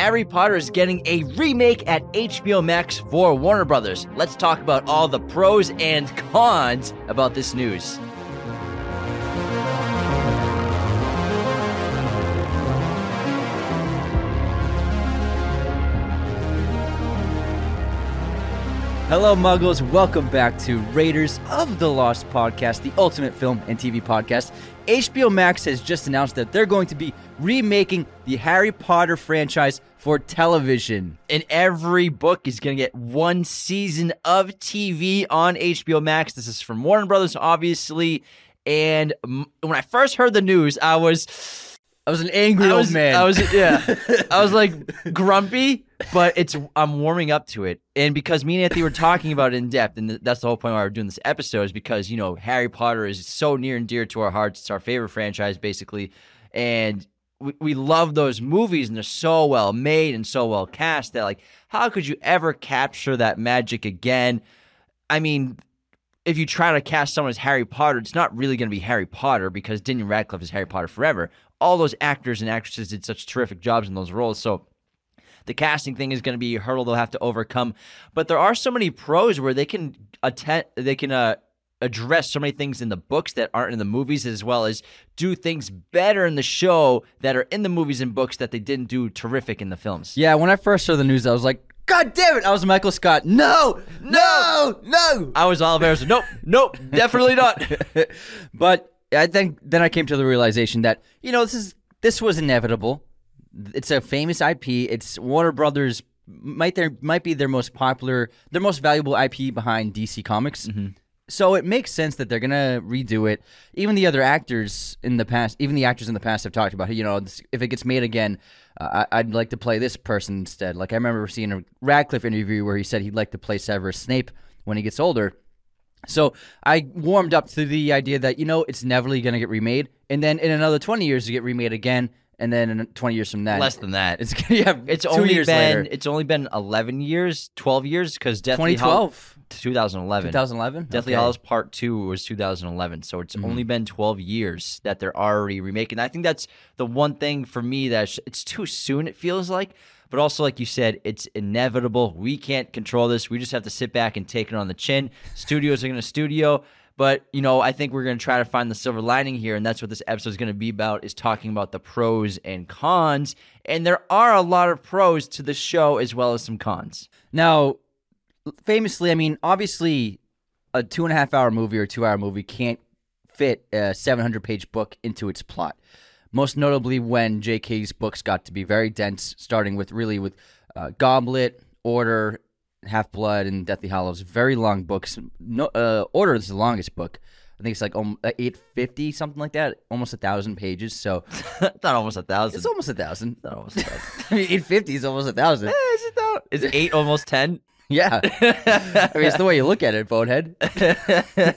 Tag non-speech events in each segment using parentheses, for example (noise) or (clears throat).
Harry Potter is getting a remake at HBO Max for Warner Brothers. Let's talk about all the pros and cons about this news. Hello, Muggles. Welcome back to Raiders of the Lost podcast, the ultimate film and TV podcast. HBO Max has just announced that they're going to be remaking the Harry Potter franchise for television. And every book is going to get one season of TV on HBO Max. This is from Warner Brothers, obviously. And when I first heard the news, I was. I was an angry I was, old man. I was yeah. I was like (laughs) grumpy, but it's I'm warming up to it. And because me and Anthony were talking about it in depth, and that's the whole point why we're doing this episode is because you know Harry Potter is so near and dear to our hearts. It's our favorite franchise, basically, and we, we love those movies, and they're so well made and so well cast that like, how could you ever capture that magic again? I mean, if you try to cast someone as Harry Potter, it's not really going to be Harry Potter because Daniel Radcliffe is Harry Potter forever. All those actors and actresses did such terrific jobs in those roles. So the casting thing is going to be a hurdle they'll have to overcome. But there are so many pros where they can attend, they can uh, address so many things in the books that aren't in the movies, as well as do things better in the show that are in the movies and books that they didn't do terrific in the films. yeah, when I first saw the news, I was like, God damn it! I was Michael Scott. No, no, no. I was Oliver. Nope, nope, (laughs) definitely not. but I think then I came to the realization that you know this is this was inevitable. It's a famous IP. It's Warner Brothers might there might be their most popular, their most valuable IP behind DC Comics. Mm-hmm. So it makes sense that they're gonna redo it. Even the other actors in the past, even the actors in the past have talked about, you know, if it gets made again, uh, I, I'd like to play this person instead. Like I remember seeing a Radcliffe interview where he said he'd like to play Severus Snape when he gets older. So I warmed up to the idea that you know it's never going to get remade, and then in another twenty years to get remade again, and then twenty years from that, Less than that. it's (laughs) yeah, It's only been later. it's only been eleven years, twelve years because Deathly 2012. Hallows, 2011. 2011. Deathly Okay. Hallows Part Two was 2011, so it's Mm-hmm. only been 12 years that they're already remaking. I think that's the one thing for me that it's too soon. It feels like, but also like you said, it's inevitable. We can't control this. We just have to sit back and take it on the chin. Studios are going to studio. But you know, I think we're going to try to find the silver lining here, and that's what this episode is going to be about: is talking about the pros and cons. And there are a lot of pros to the show as well as some cons. Now, famously, I mean, obviously, a two and a half hour movie or two hour movie can't fit a 700 page book into its plot. Most notably, when J.K.'s books got to be very dense, starting with really with uh, Goblet, Order, Half Blood, and Deathly Hallows. Very long books. No, uh, Order is the longest book. I think it's like um, 850, something like that. Almost a thousand pages. So (laughs) Not almost a thousand. it's almost a thousand. Not almost a thousand. (laughs) I mean, 850 is almost a thousand. Is it though? Is eight almost ten? (laughs) Yeah. I mean, it's the way you look at it, bonehead.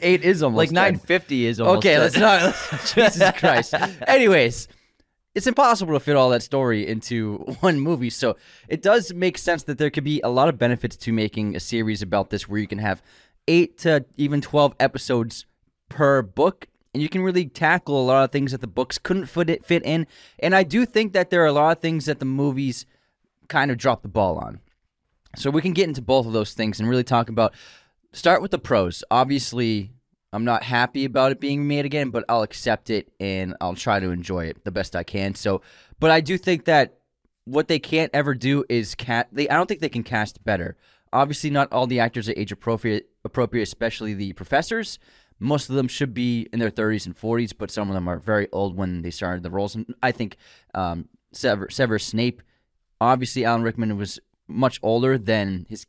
Eight is almost like 10. nine fifty is almost. Okay, 10. let's not. Jesus Christ. Anyways, it's impossible to fit all that story into (laughs) one movie. So it does make sense that there could be a lot of benefits to making a series about this where you can have eight to even 12 episodes per book. And you can really tackle a lot of things that the books couldn't fit, it, fit in. And I do think that there are a lot of things that the movies kind of dropped the ball on. So we can get into both of those things and really talk about. Start with the pros. Obviously, I'm not happy about it being made again, but I'll accept it and I'll try to enjoy it the best I can. So, but I do think that what they can't ever do is cat. They I don't think they can cast better. Obviously, not all the actors are age appropriate, appropriate, especially the professors. Most of them should be in their 30s and 40s, but some of them are very old when they started the roles. And I think um, Sever, Severus Snape, obviously, Alan Rickman was much older than his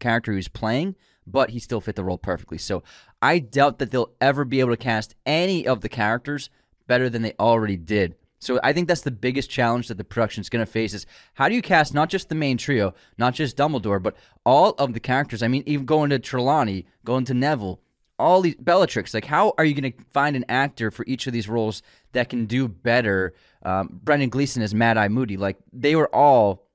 character he was playing, but he still fit the role perfectly. So I doubt that they'll ever be able to cast any of the characters better than they already did. So I think that's the biggest challenge that the production is going to face is how do you cast not just the main trio, not just Dumbledore, but all of the characters. I mean, even going to Trelawney, going to Neville, all these Bellatrix. Like, how are you going to find an actor for each of these roles that can do better? Um, Brendan Gleeson as Mad Eye Moody. Like, they were all.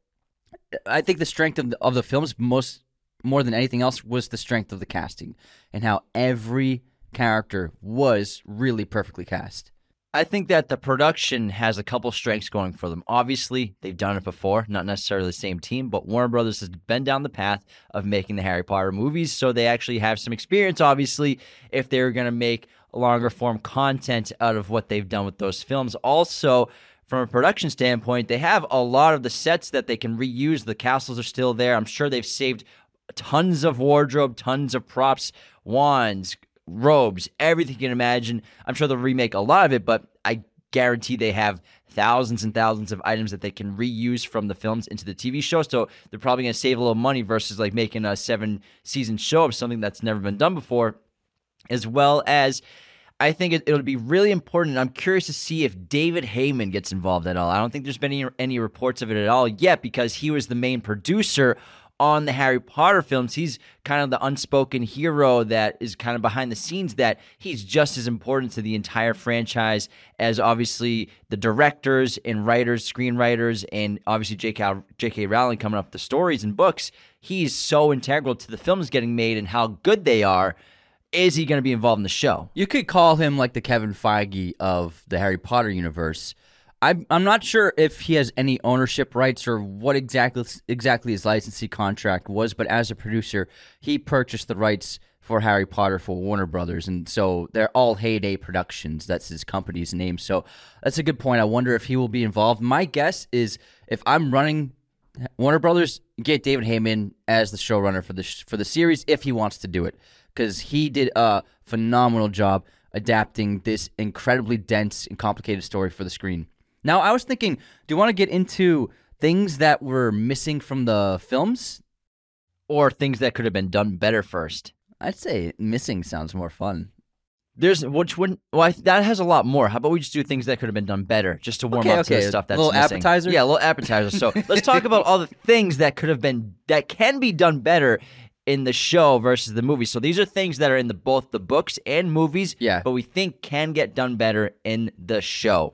I think the strength of the, of the films most more than anything else was the strength of the casting and how every character was really perfectly cast. I think that the production has a couple strengths going for them. Obviously, they've done it before, not necessarily the same team, but Warner Brothers has been down the path of making the Harry Potter movies, so they actually have some experience, obviously, if they're going to make longer form content out of what they've done with those films. Also, from a production standpoint, they have a lot of the sets that they can reuse. The castles are still there. I'm sure they've saved tons of wardrobe, tons of props, wands, robes, everything you can imagine. I'm sure they'll remake a lot of it, but I guarantee they have thousands and thousands of items that they can reuse from the films into the TV show. So they're probably going to save a little money versus like making a seven season show of something that's never been done before, as well as. I think it, will be really important. I'm curious to see if David Heyman gets involved at all. I don't think there's been any, any reports of it at all yet because he was the main producer on the Harry Potter films. He's kind of the unspoken hero that is kind of behind the scenes, that he's just as important to the entire franchise as obviously the directors and writers, screenwriters, and obviously J.K. J.K. Rowling coming up with the stories and books. He's so integral to the films getting made and how good they are. Is he going to be involved in the show? You could call him like the Kevin Feige of the Harry Potter universe I'm I'm not sure if he has any ownership rights or what exactly exactly his licensing contract was, but as a producer, he purchased the rights for Harry Potter for Warner Brothers, and so they're all Heyday Productions. That's his company's name. So that's a good point. I wonder if he will be involved. My guess is if I'm running Warner Brothers, get David Heyman as the showrunner for the for the series if he wants to do it, because he did a phenomenal job adapting this incredibly dense and complicated story for the screen. Now, I was thinking, do you want to get into things that were missing from the films? Or things that could have been done better first? I'd say missing sounds more fun. There's which wouldn't well I, that has a lot more. How about we just do things that could have been done better, just to warm Okay, up to the stuff that's A little missing. appetizer? Yeah, a little appetizer. So (laughs) let's talk about all the things that could have been that can be done better in the show versus the movie. So these are things that are in the both the books and movies, Yeah. but we think can get done better in the show.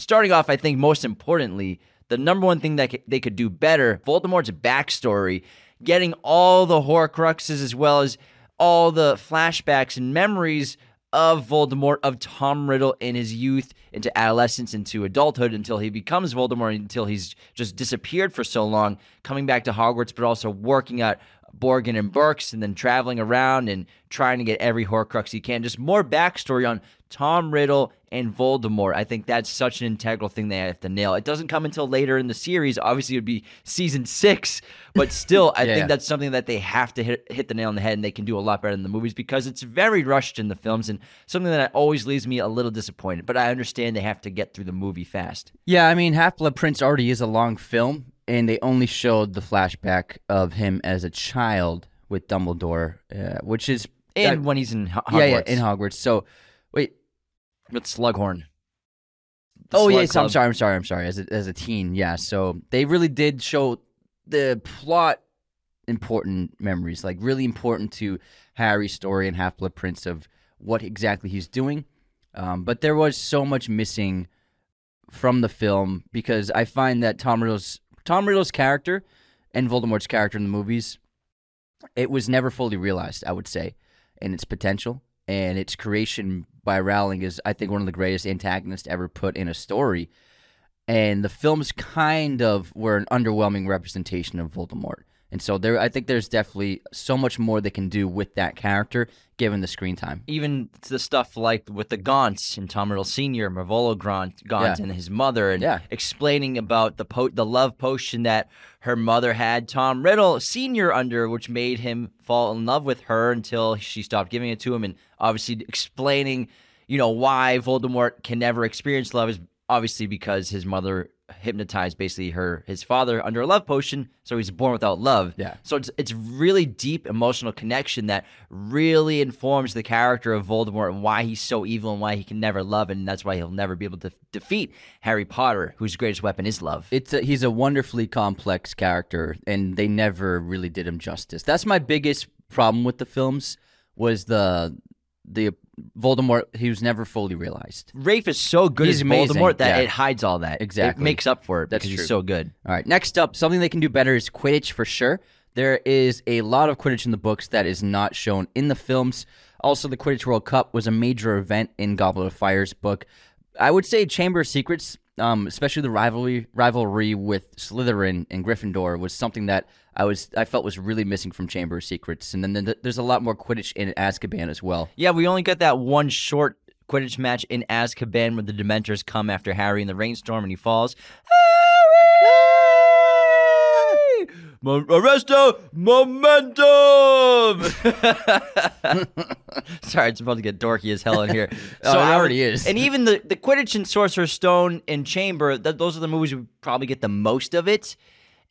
Starting off, I think most importantly, the number one thing that they could do better, Voldemort's backstory, getting all the Horcruxes as well as all the flashbacks and memories of Voldemort, of Tom Riddle in his youth, into adolescence, into adulthood, until he becomes Voldemort, until he's just disappeared for so long, coming back to Hogwarts, but also working at Borgin and Burkes, and then traveling around and trying to get every Horcrux he can. Just more backstory on Tom Riddle and Voldemort. I think that's such an integral thing they have to nail. It doesn't come until later in the series. Obviously, it would be season six, but (laughs) still, I Yeah. think that's something that they have to hit, hit the nail on the head, and they can do a lot better in the movies because it's very rushed in the films and something that always leaves me a little disappointed. But I understand they have to get through the movie fast. Yeah, I mean, Half Blood Prince already is a long film, and they only showed the flashback of him as a child with Dumbledore, uh, which is And uh, when he's in Hogwarts yeah, yeah, in Hogwarts. So, with Slughorn. The oh Slug yes, I'm sorry, I'm sorry, I'm sorry. As a, as a teen, yeah. So they really did show the plot important memories, like really important to Harry's story and Half Blood Prince of what exactly he's doing. Um, but there was so much missing from the film because I find that Tom Riddle's Tom Riddle's character and Voldemort's character in the movies, it was never fully realized. I would say, in its potential and its creation by Rowling is, I think, one of the greatest antagonists ever put in a story. And the films kind of were an underwhelming representation of Voldemort. And so there, I think there's definitely so much more they can do with that character given the screen time. even the stuff like with the Gaunts and Tom Riddle Senior, Marvolo Gaunt, Gaunt Yeah. and his mother, and Yeah. explaining about the po- the love potion that her mother had Tom Riddle Senior under, which made him fall in love with her until she stopped giving it to him, and obviously explaining, you know, why Voldemort can never experience love is obviously because his mother hypnotized basically her his father under a love potion so he's born without love Yeah. so it's it's really deep emotional connection that really informs the character of Voldemort and why he's so evil and why he can never love and that's why he'll never be able to defeat Harry Potter whose greatest weapon is love. It's a, he's a wonderfully complex character, and they never really did him justice. That's my biggest problem with the films was the the Voldemort. He was never fully realized. Rafe is so good He's as amazing, Voldemort that yeah. it hides all that. Exactly. It makes up for it That's because true. he's so good. All right, next up, something they can do better is Quidditch for sure. There is a lot of Quidditch in the books that is not shown in the films. Also, the Quidditch World Cup was a major event in Goblet of Fire's book. I would say Chamber of Secrets, um, especially the rivalry rivalry with Slytherin and Gryffindor, was something that I was I felt was really missing from Chamber of Secrets. And then th- there's a lot more Quidditch in Azkaban as well. Yeah, we only got that one short Quidditch match in Azkaban where the Dementors come after Harry in the rainstorm and he falls. Harry! Arresto momentum. (laughs) Sorry, it's about to get dorky as hell in here. (laughs) Oh, it I would- already is. And even the the Quidditch and Sorcerer's Stone and Chamber, th- those are the movies we probably get the most of it.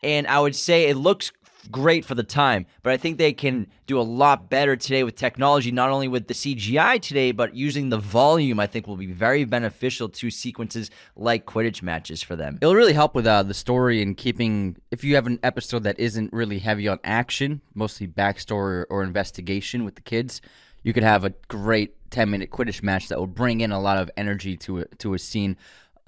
And I would say it looks great for the time, but I think they can do a lot better today with technology, not only with the CGI today, but using the volume, I think will be very beneficial to sequences like Quidditch matches for them. It'll really help with uh, the story and keeping. If you have an episode that isn't really heavy on action, mostly backstory or, or investigation with the kids, you could have a great ten minute Quidditch match that will bring in a lot of energy to a, to a scene,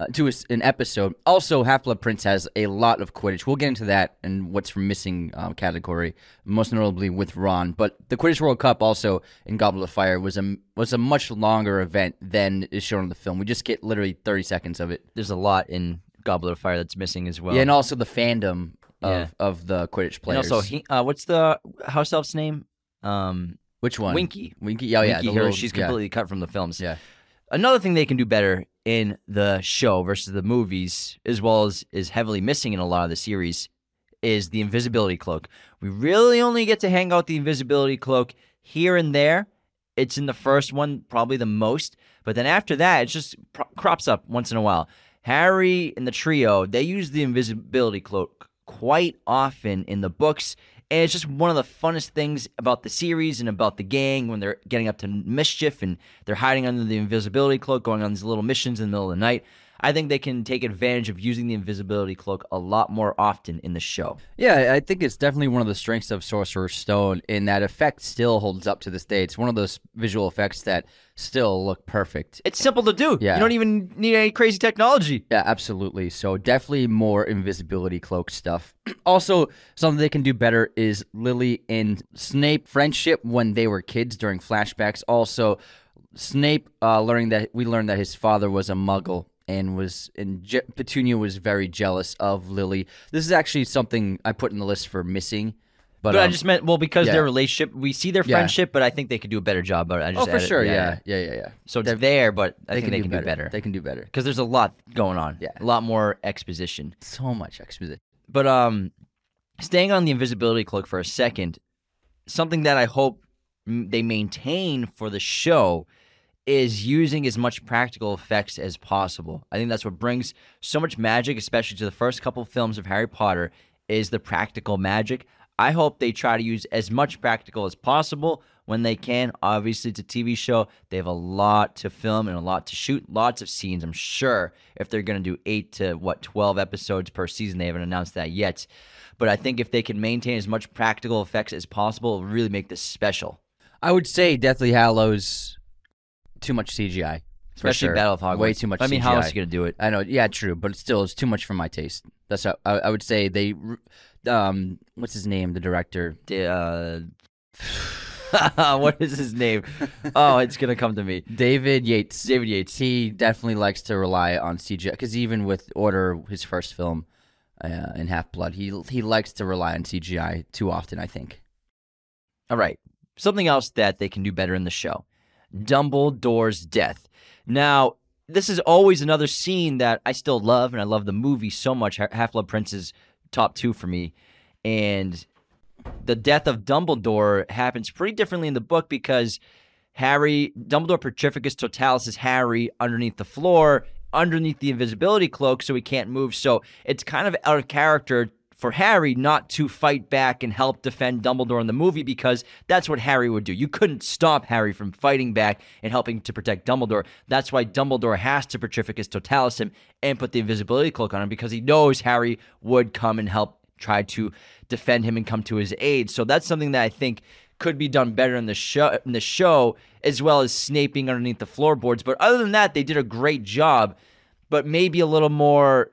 uh, to a an episode. Also, Half Blood Prince has a lot of Quidditch. We'll get into that and what's from missing um, category, most notably with Ron. But the Quidditch World Cup also in Goblet of Fire was a was a much longer event than is shown in the film. We just get literally thirty seconds of it. There's a lot in Goblet of Fire that's missing as well. Yeah, and also the fandom of, Yeah. of the Quidditch And players. also, he, uh, what's the house elf's name? Um, which one? Winky. Winky. Oh yeah, Winky Hero. little- She's yeah. completely cut from the films. Yeah. Another thing they can do better in the show versus the movies, as well as is heavily missing in a lot of the series, is the invisibility cloak. We really only get to hang out the invisibility cloak here and there. It's in the first one, probably the most, but then after that, it just pro- crops up once in a while. Harry and the trio, they use the invisibility cloak quite often in the books, and it's just one of the funnest things about the series and about the gang when they're getting up to mischief and they're hiding under the invisibility cloak, going on these little missions in the middle of the night. I think they can take advantage of using the invisibility cloak a lot more often in the show. Yeah, I think it's definitely one of the strengths of Sorcerer's Stone in that effect still holds up to this day. It's one of those visual effects that still look perfect. It's simple to do. Yeah. You don't even need any crazy technology. Yeah, absolutely. So definitely more invisibility cloak stuff. (clears throat) also, something they can do better is Lily and Snape friendship when they were kids during flashbacks. Also, Snape uh, learning that we learned that his father was a Muggle and was and Je- Petunia was very jealous of Lily. This is actually something I put in the list for missing. But, But I um, just meant well because yeah. their relationship, we see their Yeah. friendship, but I think they could do a better job. But I just oh for sure, yeah, yeah, yeah, yeah. So it's there, but I think can they do can better. do better They can do better. because there's a lot going on. Yeah. a lot more exposition. So much exposition. But um, staying on the invisibility cloak for a second, something that I hope they maintain for the show is using as much practical effects as possible. I think that's what brings so much magic, especially to the first couple films of Harry Potter, is the practical magic. I hope they try to use as much practical as possible when they can. Obviously, it's a TV show. They have a lot to film and a lot to shoot, lots of scenes. I'm sure if they're going to do eight to what, 12 episodes per season, they haven't announced that yet. But I think if they can maintain as much practical effects as possible, it'll really make this special. I would say Deathly Hallows too much CGI. Especially sure. Battle of Hogwarts. Way too much I mean, CGI. how else are you going to do it? I know, yeah, true, but still, it's too much for my taste. That's how I, I would say they, um, what's his name, the director? Uh, (laughs) what is his name? Oh, it's going to come to me. David Yates. David Yates. He definitely likes to rely on CGI because even with Order, his first film, uh, in Half Blood, he he likes to rely on CGI too often. I think. All right. Something else that they can do better in the show Dumbledore's death. Now, this is always another scene that I still love, and I love the movie so much. Half Blood Prince is top two for me. And the death of Dumbledore happens pretty differently in the book because Harry, Dumbledore Petrificus Totalis is Harry underneath the floor, underneath the invisibility cloak, so he can't move. So it's kind of out of character for Harry not to fight back and help defend Dumbledore in the movie because that's what Harry would do. You couldn't stop Harry from fighting back and helping to protect Dumbledore. That's why Dumbledore has to Petrificus Totalis him and put the invisibility cloak on him because he knows Harry would come and help try to defend him and come to his aid. So that's something that I think could be done better in the show in the show as well as snaping underneath the floorboards. But other than that, they did a great job, but maybe a little more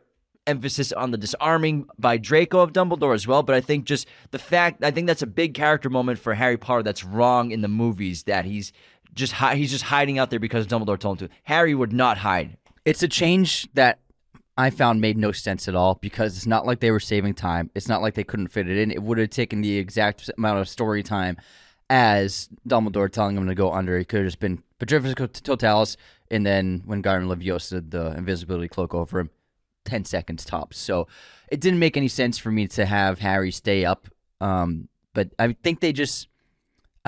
emphasis on the disarming by Draco of Dumbledore as well. But I think just the fact I think that's a big character moment for Harry Potter that's wrong in the movies that he's just hi- he's just hiding out there because Dumbledore told him to. Harry would not hide. It's a change that I found made no sense at all because it's not like they were saving time. It's not like they couldn't fit it in. It would have taken the exact amount of story time as Dumbledore telling him to go under. It could have just been Petrificus Totalis, and then when Wingardium Leviosa, the invisibility cloak over him, 10 seconds tops. So it didn't make any sense for me to have Harry stay up. Um, but I think they just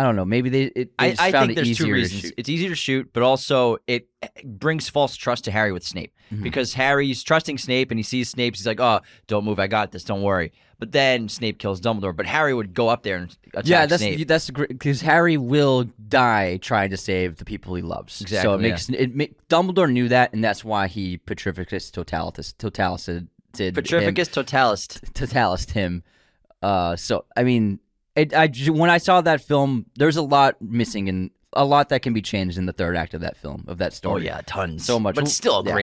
I don't know. Maybe they. It, they I, just I found think it there's two reasons. It's easier to shoot, but also it brings false trust to Harry with Snape Mm-hmm. because Harry's trusting Snape and he sees Snape. He's like, "Oh, don't move. I got this. Don't worry." But then Snape kills Dumbledore. But Harry would go up there and attack Yeah, that's Snape. that's because Harry will die trying to save the people he loves. Exactly. so it makes it ma- Dumbledore knew that, and that's why he Petrificus Totalis Totalis did him- Petrificus Totalist. Totalist him. Uh, so I mean, it, I when I saw that film, there's a lot missing and a lot that can be changed in the third act of that film of that story. Oh story. yeah, tons. So much. but still a great.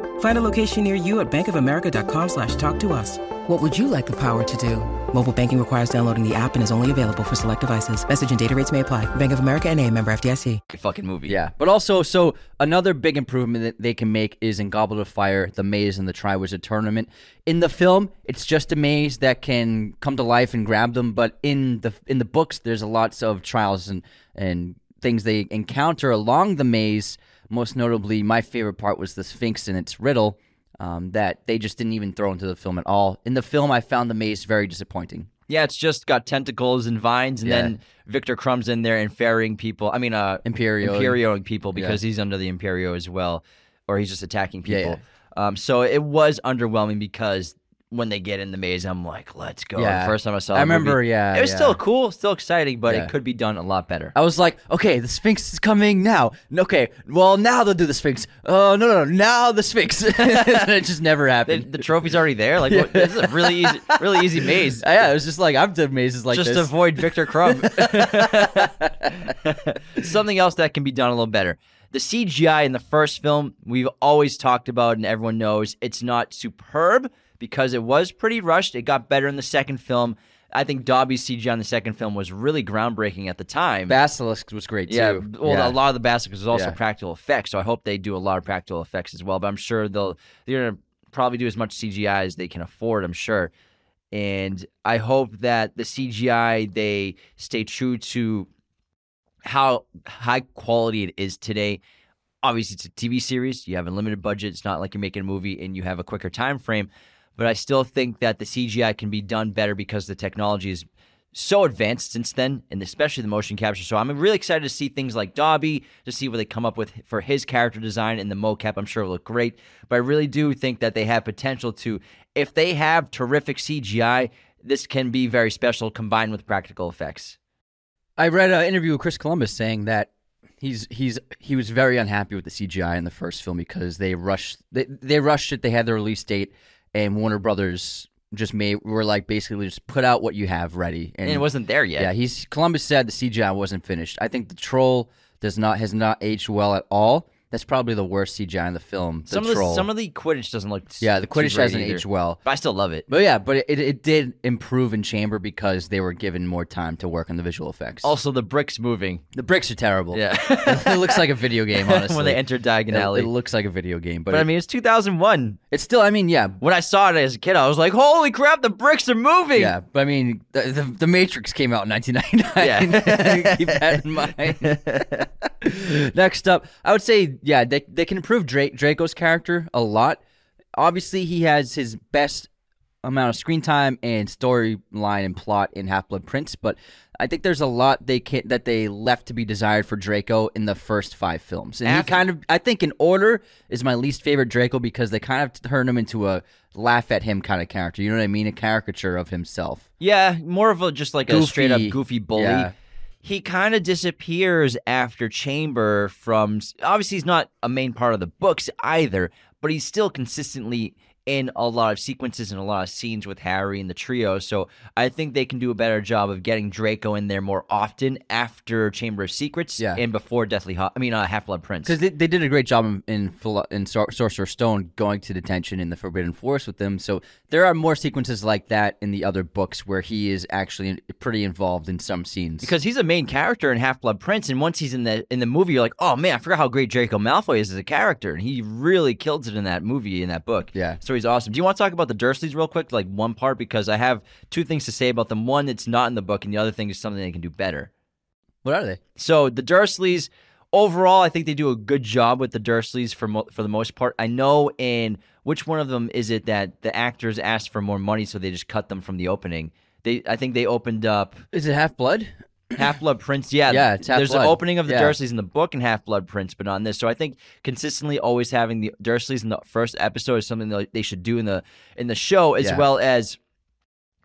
Find a location near you at bankofamerica.com slash talk to us. What would you like the power to do? Mobile banking requires downloading the app and is only available for select devices. Message and data rates may apply. Bank of America and a member FDIC. fucking movie. Yeah, but also, so another big improvement that they can make is in Goblet of Fire, the maze in the Triwizard Tournament. In the film, it's just a maze that can come to life and grab them, but in the in the books, there's a lots of trials and and things they encounter along the maze. Most notably, my favorite part was the Sphinx and its riddle um, that they just didn't even throw into the film at all. In the film, I found the maze very disappointing. Yeah, it's just got tentacles and vines, and Yeah. then Viktor Krum's in there and ferrying people. I mean, uh, Imperio. imperioing people because he's under the Imperio as well, or he's just attacking Yeah, people. Um, so it was underwhelming because when they get in the maze, I'm like, let's go. Yeah. First time I saw, it. I the movie, remember, yeah, it was yeah. still cool, still exciting, but Yeah. it could be done a lot better. I was like, okay, the Sphinx is coming now. Okay, well now they'll do the Sphinx. Oh no, no, no, now the Sphinx. (laughs) it just never The, happened. the trophy's already there. Like, what, this is a really easy, really easy maze. (laughs) yeah, it was just like I've done mazes like just this. avoid Viktor Krum. (laughs) Something else that can be done a little better. The CGI in the first film, we've always talked about, and everyone knows it's not superb because it was pretty rushed. It got better in the second film. I think Dobby's CGI on the second film was really groundbreaking at the time. Basilisk was great too. yeah, well, yeah. a lot of the Basilisk was also Yeah. practical effects, so I hope they do a lot of practical effects as well. But I'm sure they'll they're gonna probably do as much CGI as they can afford. I'm sure, and I hope that the CGI they stay true to how high quality it is today. Obviously, it's a TV series. You have a limited budget. It's not like you're making a movie and you have a quicker time frame. But I still think that the CGI can be done better because the technology is so advanced since then, and especially the motion capture. So I'm really excited to see things like Dobby, to see what they come up with for his character design and the mocap. I'm sure will look great. But I really do think that they have potential to, if they have terrific CGI, this can be very special combined with practical effects. I read an interview with Chris Columbus saying that he's he's he was very unhappy with the CGI in the first film because they rushed they, they rushed it. They had the release date, and Warner Brothers just made were like basically just put out what you have ready, And it wasn't there yet. Yeah, he's Columbus said the CGI wasn't finished. I think the troll does not has not aged well at all. That's probably the worst CGI in the film. The some of the some of the Quidditch doesn't look. yeah, the Quidditch hasn't either. aged well. But I still love it. But yeah, but it, it did improve in chamber because they were given more time to work on the visual effects. Also, the bricks moving. the bricks are terrible. Yeah. (laughs) it looks like a video game. (laughs) Honestly, when they enter Diagon It, Alley. it looks like a video game, but, but I mean, it's 2001. it's still. I mean, yeah, When I saw it as a kid, I was like, "Holy crap! The bricks are moving!" yeah. But I mean, the, the, the Matrix came out in 1999. Yeah. (laughs) keep that in mind. (laughs) Next up, I would say, yeah, they they can improve Drake, Draco's character a lot. Obviously, he has his best amount of screen time and storyline and plot in Half Blood Prince, but I think there's a lot they can that they left to be desired for Draco in the first five films. And he kind of, I think, in order is my least favorite Draco because they kind of turned him into a laugh at him kind of character. You know what I mean? A caricature of himself. Yeah, more of a just like a straight up Goofy, goofy bully. yeah. He kind of disappears after Chamber from obviously he's not a main part of the books either, but he's still consistently in a lot of sequences and a lot of scenes with Harry and the trio. So I think they can do a better job of getting Draco in there more often after Chamber of Secrets Yeah. and before Deathly Ho- I mean uh, Half Blood Prince. Because they, they did a great job in in, Sor- Sorcerer's Stone going to detention in the Forbidden Forest with them. So there are more sequences like that in the other books where he is actually pretty involved in some scenes. because he's a main character in Half Blood Prince, and once he's in the in the movie, you're like, oh man, I forgot how great Draco Malfoy is as a character, and he really kills it in that movie in that book. Yeah. so he's awesome. Do you want to talk about the Dursleys real quick, like one part, because I have two things to say about them. One, it's not in the book, and the other thing is something they can do better. what are they? So the Dursleys, overall, I think they do a good job with the Dursleys for mo- for the most part. I know in which one of them is it that the actors asked for more money, so they just cut them from the opening. They, I think they opened up Is it Half Blood? Half Blood Prince, yeah, Yeah, it's There's an opening of the Yeah. Dursleys in the book and Half Blood Prince, but on this. So I think consistently always having the Dursleys in the first episode is something that they should do in the in the show, as Yeah. well as.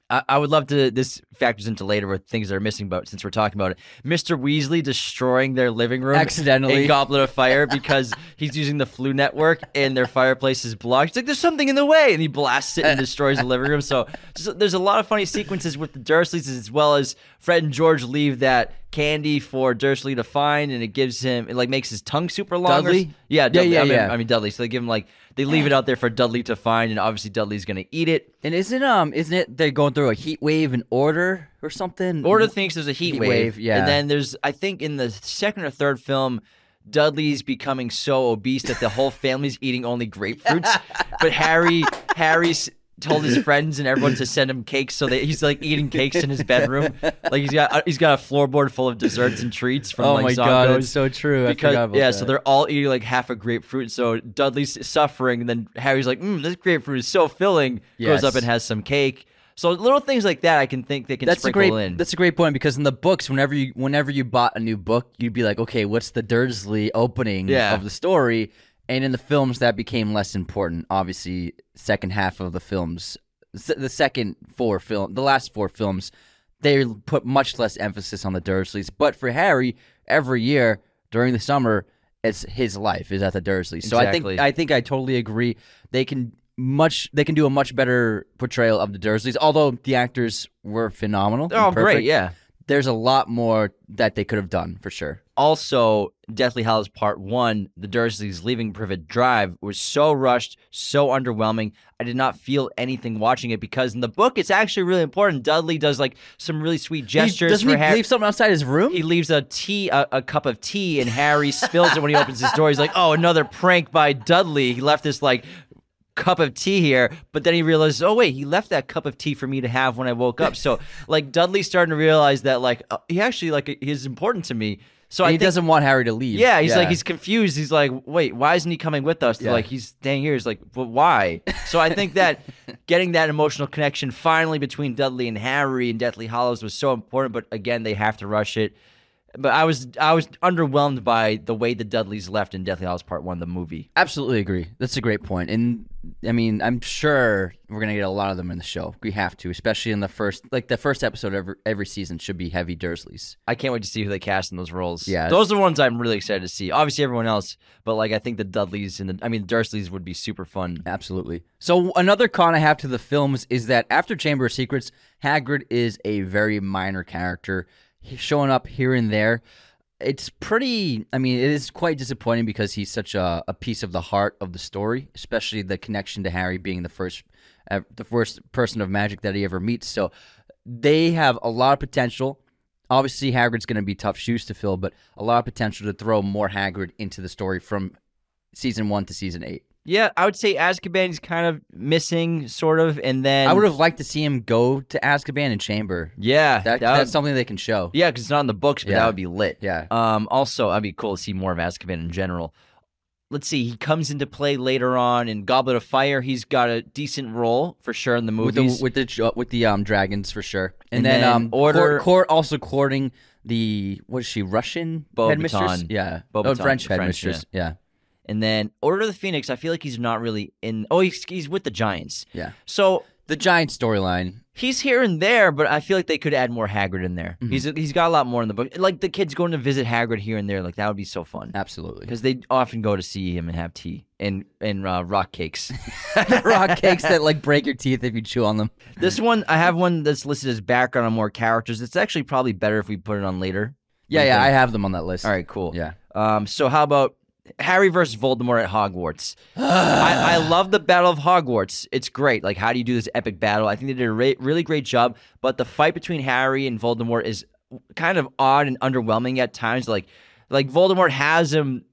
I, I would love to. This factors into later with things that are missing, but since we're talking about it, Mr. Weasley destroying their living room Accidentally. in Goblet of Fire because he's using the Floo network and their fireplace is blocked. He's like, "There's something in the way," and he blasts it and destroys the living room. So, just, there's a lot of funny sequences with the Dursleys, as well as Fred and George leave that candy for Dursley to find, and it gives him it like makes his tongue super long. Dudley? yeah, Yeah, Dudley. yeah, I mean, yeah. I mean Dudley. So they give him like they leave it out there for Dudley to find, and obviously Dudley's gonna eat it. And isn't um isn't it they're going through a heat wave in order or something? Order thinks there's a heat, Heat wave, wave, yeah. And then there's, I think, in the second or third film, Dudley's becoming so obese that the whole family's eating only grapefruits. (laughs) but Harry, Harry's told his (laughs) friends and everyone to send him cakes, so that he's like eating cakes in his bedroom. (laughs) Like he's got, he's got a floorboard full of desserts and treats from Oh like my God, it's so true. Because yeah, that. so they're all eating like half a grapefruit. So Dudley's suffering, and then Harry's like, mm, "This grapefruit is so filling." Yes. Goes up and has some cake. So little things like that, I can think they can that's a sprinkle great in. that's a great point because in the books whenever you whenever you bought a new book you'd be like okay what's the Dursley opening Yeah. of the story and in the films that became less important. Obviously second half of the films the second four film the last four films they put much less emphasis on the Dursleys. But for Harry every year during the summer it's his life is at the Dursleys. So I think I think I totally agree. They can much they can do a much better portrayal of the Dursleys although the actors were phenomenal They're all and oh, great, yeah. there's a lot more that they could have done for sure. Also, Deathly Hallows Part 1, the Dursleys leaving Privet Drive, was so rushed, so underwhelming. I did not feel anything watching it because in the book, it's actually really important. Dudley does like some really sweet gestures he, doesn't for he Harry. leave something outside his room? he leaves a tea, a, a cup of tea, and Harry spills it when he opens his door. He's like, "Oh, another prank by Dudley." He left this like cup of tea here, but then he realizes, "Oh wait, he left that cup of tea for me to have when I woke up." So like Dudley's starting to realize that like uh, he actually like is important to me. So And I he think, doesn't want Harry to leave. yeah, he's like he's confused. He's like, wait, why isn't he coming with us? Yeah. Like he's staying here. He's like, but why? (laughs) So I think that getting that emotional connection finally between Dudley and Harry and Deathly Hallows was so important. But again, they have to rush it. But I was I was underwhelmed by the way the Dudleys left in Deathly Hallows Part One, the movie. absolutely agree. That's a great point. And I mean, I'm sure we're gonna get a lot of them in the show. We have to, especially in the first, like the first episode of every, every season should be heavy Dursleys. I can't wait to see who they cast in those roles. Yeah. those are the ones I'm really excited to see. Obviously, everyone else, but like I think the Dudleys and the I mean Dursleys would be super fun. Absolutely. So another con I have to the films is that after Chamber of Secrets, Hagrid is a very minor character, showing up here and there. It's pretty. I mean, it is quite disappointing because he's such a, a piece of the heart of the story, especially the connection to Harry being the first, the first person of magic that he ever meets. So they have a lot of potential. Obviously, Hagrid's going to be tough shoes to fill, but a lot of potential to throw more Hagrid into the story from season one to season eight. Yeah, I would say Azkaban is kind of missing, sort of, and then I would have liked to see him go to Azkaban and Chamber. Yeah, That, that that's would- something they can show. yeah, because it's not in the books, but Yeah. that would be lit. Yeah. Um. Also, I'd be cool to see more of Azkaban in general. let's see, he comes into play later on in Goblet of Fire. He's got a decent role for sure in the with movies. the with the j- with the um dragons for sure. And, And then, then um Order- court, court also courting the what is she Russian headmistress? Yeah, oh, French French, headmistress. Yeah, and then Order of the Phoenix, I feel like he's not really in. Oh, he's, he's with the Giants. yeah. So The giant storyline. he's here and there, but I feel like they could add more Hagrid in there. Mm-hmm. He's he's got a lot more in the book. Like the kids going to visit Hagrid here and there, like that would be so fun. Absolutely. Because they often go to see him and have tea and and uh, rock cakes. (laughs) rock cakes that like break your teeth if you chew on them. this one, I have one that's listed as background on more characters. It's actually probably better if we put it on later. Yeah, yeah, I have them on that list. All right, cool. Yeah. Um, so how about Harry versus Voldemort at Hogwarts? I, I (sighs) love the Battle of Hogwarts. It's great. Like, how do you do this epic battle? I think they did a re- really great job. But the fight between Harry and Voldemort is kind of odd and underwhelming at times. Like, like Voldemort has him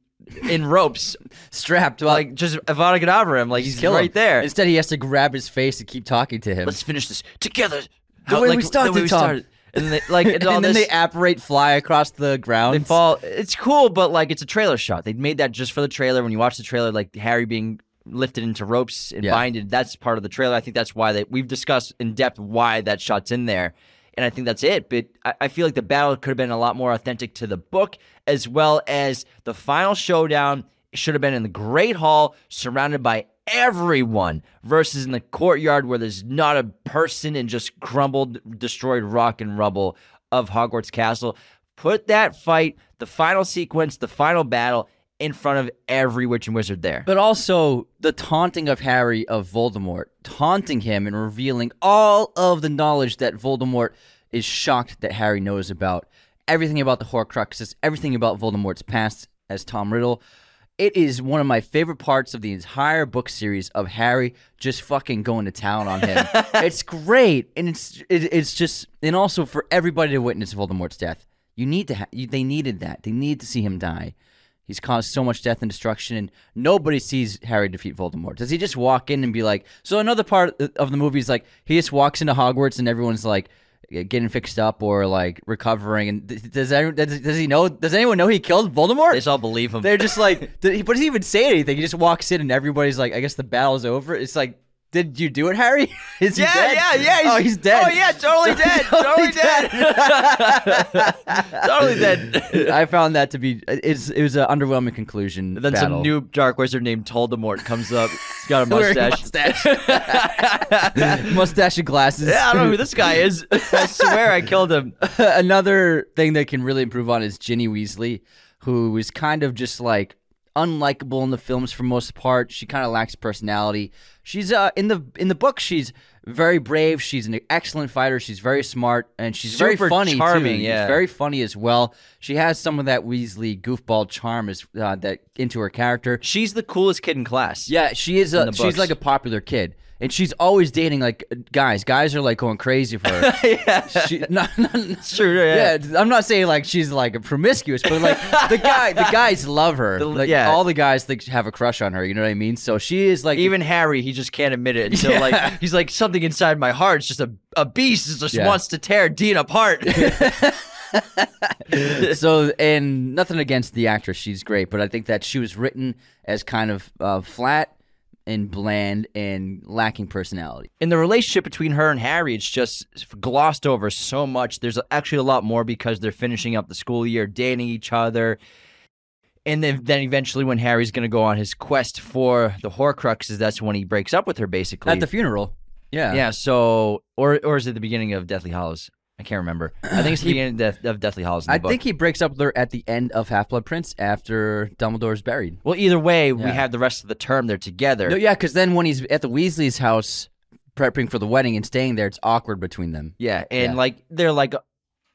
in ropes, (laughs) Strapped well, like just Avada Kedavra him. Like he's kill him. right there. Instead, he has to grab his face and keep talking to him. Let's finish this together. The way we started, Tom. And they, like (laughs) all and then this, they apparate, fly across the ground. They fall. It's cool, but like it's a trailer shot. They made that just for the trailer. When you watch the trailer, like Harry being lifted into ropes and Yeah. binded, that's part of the trailer. I think that's why they we've discussed in depth why that shot's in there, and I think that's it. But I, I feel like the battle could have been a lot more authentic to the book, as well as the final showdown should have been in the Great Hall, surrounded by everyone, versus in the courtyard where there's not a person and just crumbled, destroyed rock and rubble of Hogwarts Castle. Put that fight, the final sequence, the final battle in front of every witch and wizard there. But also the taunting of Harry of Voldemort, taunting him and revealing all of the knowledge that Voldemort is shocked that Harry knows about. Everything about the Horcruxes, everything about Voldemort's past as Tom Riddle. It is one of my favorite parts of the entire book series of Harry just fucking going to town on him. (laughs) it's great, and it's it, it's just and also for everybody to witness Voldemort's death. You need to ha- you, they needed that. They need to see him die. He's caused so much death and destruction, and nobody sees Harry defeat Voldemort. Does he just walk in and be like? So another part of the movie is like he just walks into Hogwarts and everyone's like getting fixed up or like recovering. And th- does everyone, does, does he know? Does anyone know he killed Voldemort? They just all believe him. They're just like, (laughs) did he, but does he even say anything? He just walks in and everybody's like, I guess the battle's over. It's like, did you do it, Harry? (laughs) Is he yeah, dead? yeah, yeah. oh, he's dead. Oh, yeah, totally (laughs) dead. totally dead. totally dead. (laughs) I found that to be it's it was an underwhelming conclusion. Then battle. some new dark wizard named Voldemort comes up. He's got a mustache. mustache, mustache and glasses. Yeah, I don't know who this guy is. I swear I killed him. Another thing they can really improve on is Ginny Weasley, who is kind of just like unlikable in the films for most part. She kind of lacks personality. She's uh in the in the book she's very brave. She's an excellent fighter. She's very smart and she's very funny charming, too. She's yeah. very funny as well. She has some of that Weasley goofball charm uh, that into her character. She's the coolest kid in class. Yeah, she is a she's like a popular kid. And she's always dating like guys. Guys are like going crazy for her. (laughs) yeah. She, not, not, It's true. Yeah. yeah, I'm not saying like she's like promiscuous, but like the guy, the guys love her. The- like yeah. all the guys think have a crush on her. You know what I mean? So she is like Even Harry, he just can't admit it until Yeah. like he's like something inside my heart. It's just a, a beast that just Yeah. wants to tear Dean apart. (laughs) (laughs) so. And nothing against the actress, she's great, but I think that she was written as kind of uh, flat and bland and lacking personality. in the relationship between her and Harry, it's just glossed over so much. There's actually a lot more because they're finishing up the school year, dating each other. And then, then eventually, when Harry's going to go on his quest for the Horcruxes, that's when he breaks up with her, basically. At the funeral, yeah, yeah, so, or or is it the beginning of Deathly Hallows? I can't remember. I think it's the beginning of, Death, of Deathly the I book. think he breaks up with her at the end of Half Blood Prince after Dumbledore's buried. Well, either way, we Yeah. have the rest of the term there together. No, yeah, because then when he's at the Weasley's house prepping for the wedding and staying there, it's awkward between them. Yeah, and Yeah. like they're like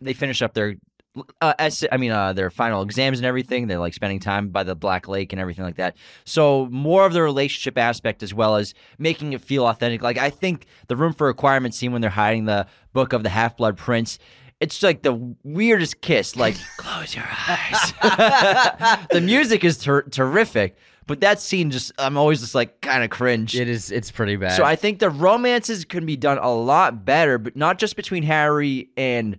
they finish up their uh, ess- I mean uh, their final exams and everything. They're like spending time by the Black Lake and everything like that. So more of the relationship aspect as well as making it feel authentic. Like I think the room for requirement scene when they're hiding the book of the Half Blood Prince. It's like the weirdest kiss. Like (laughs) close your eyes. (laughs) the music is ter- terrific, but that scene just I'm always just like kind of cringe. It is. It's pretty bad. So I think the romances can be done a lot better, but not just between Harry and